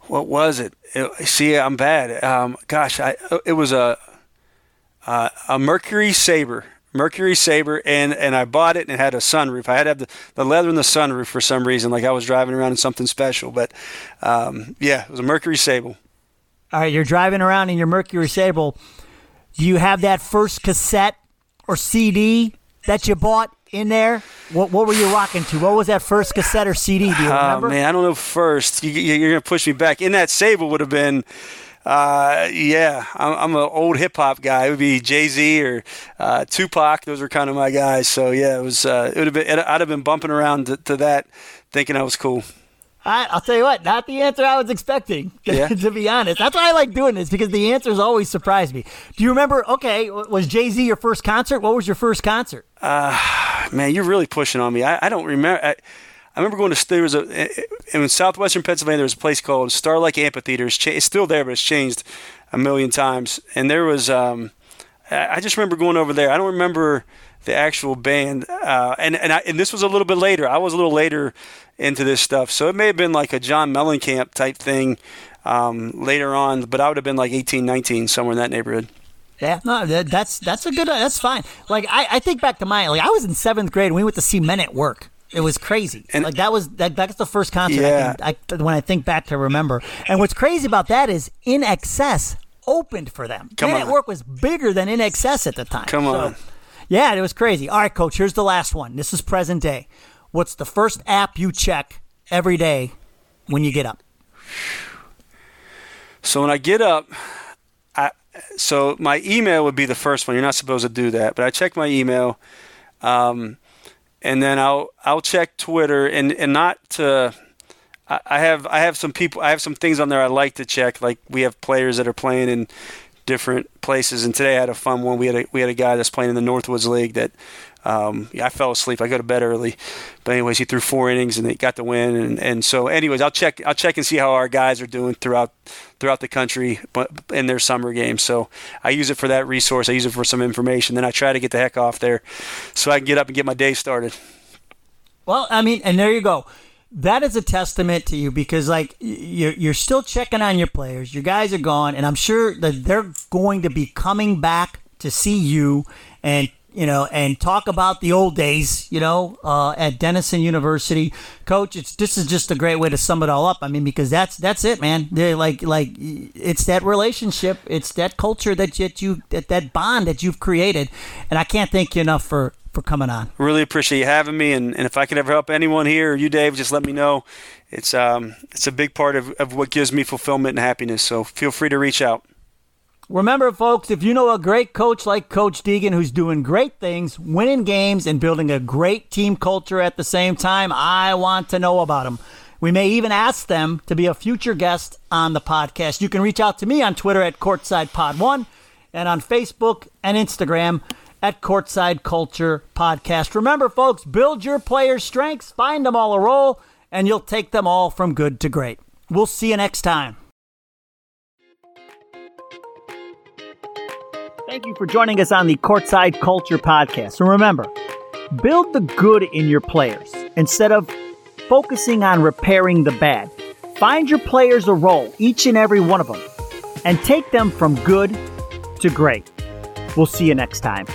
what was it? it see, I'm bad. Um, gosh, I it was a a Mercury Sable Mercury Sable, and and I bought it and it had a sunroof. I had to have the, the leather in the sunroof for some reason, like I was driving around in something special. But um, yeah, it was a Mercury Sable. All right, you're driving around in your Mercury Sable. Do you have that first cassette or CD that you bought in there? What, what were you rocking to? What was that first cassette or CD? Do you Oh remember? man, I don't know. First, you, you're gonna push me back. In that Sable would have been. Uh, yeah, I'm, I'm an old hip hop guy. It would be Jay Z or uh, Tupac. Those were kind of my guys. So yeah, it was. Uh, it would have been. I'd have been bumping around to, to that, thinking I was cool. All right, I'll tell you what, not the answer I was expecting, Yeah. to be honest. That's why I like doing this because the answers always surprise me. Do you remember, okay, was Jay Z your first concert? What was your first concert? Man, you're really pushing on me. I, I don't remember. I, I remember going to there was a in southwestern Pennsylvania. There was a place called Star Lake Amphitheater. It's, cha- it's still there, but it's changed a million times. And there was um, I I just remember going over there. I don't remember the actual band. Uh, and and, I, and this was a little bit later. I was a little later into this stuff, so it may have been like a John Mellencamp type thing um, later on. But I would have been like 18, 19, somewhere in that neighborhood. Yeah, no, that, that's that's a good. That's fine. Like I, I think back to mine. Like I was in seventh grade. and We went to see Men at Work. It was crazy. And- like that was that, that's the first concert Yeah. I, can, I when I think back to remember. And what's crazy about that is INXS opened for them. Come Men on. at Work was bigger than INXS at the time. Come So, on. Yeah, it was crazy. All right, coach. Here's the last one. This is present day. What's the first app you check every day when you get up? So when I get up, I so my email would be the first one. You're not supposed to do that, but I check my email, um, and then I'll I'll check Twitter and and not to. I have I have some people I have some things on there I like to check. Like we have players that are playing in different places, and today I had a fun one. We had a we had a guy that's playing in the Northwoods League that um, I fell asleep. I go to bed early, but anyways, he threw four innings and they got the win. And, and so, anyways, I'll check. I'll check and see how our guys are doing throughout throughout the country, in their summer games. So I use it for that resource. I use it for some information. Then I try to get the heck off there, so I can get up and get my day started. Well, I mean, and there you go. That is a testament to you because, like, you're you're still checking on your players. Your guys are gone, and I'm sure that they're going to be coming back to see you and you know and talk about the old days. You know, uh, at Denison University, Coach. It's this is just a great way to sum it all up. I mean, because that's that's it, man. They're like like it's that relationship, it's that culture that you, that you that that bond that you've created, and I can't thank you enough for for coming on. Really appreciate you having me, and, and if I could ever help anyone here or you, Dave, just let me know. It's um it's a big part of, of what gives me fulfillment and happiness. So feel free to reach out. Remember, folks, if you know a great coach like Coach Deegan who's doing great things, winning games, and building a great team culture at the same time, I want to know about them. We may even ask them to be a future guest on the podcast. You can reach out to me on Twitter at CourtsidePod1 and on Facebook and Instagram at Courtside Culture Podcast. Remember, folks, build your players' strengths, find them all a role, and you'll take them all from good to great. We'll see you next time. Thank you for joining us on the Courtside Culture Podcast. And remember, build the good in your players instead of focusing on repairing the bad. Find your players a role, each and every one of them, and take them from good to great. We'll see you next time.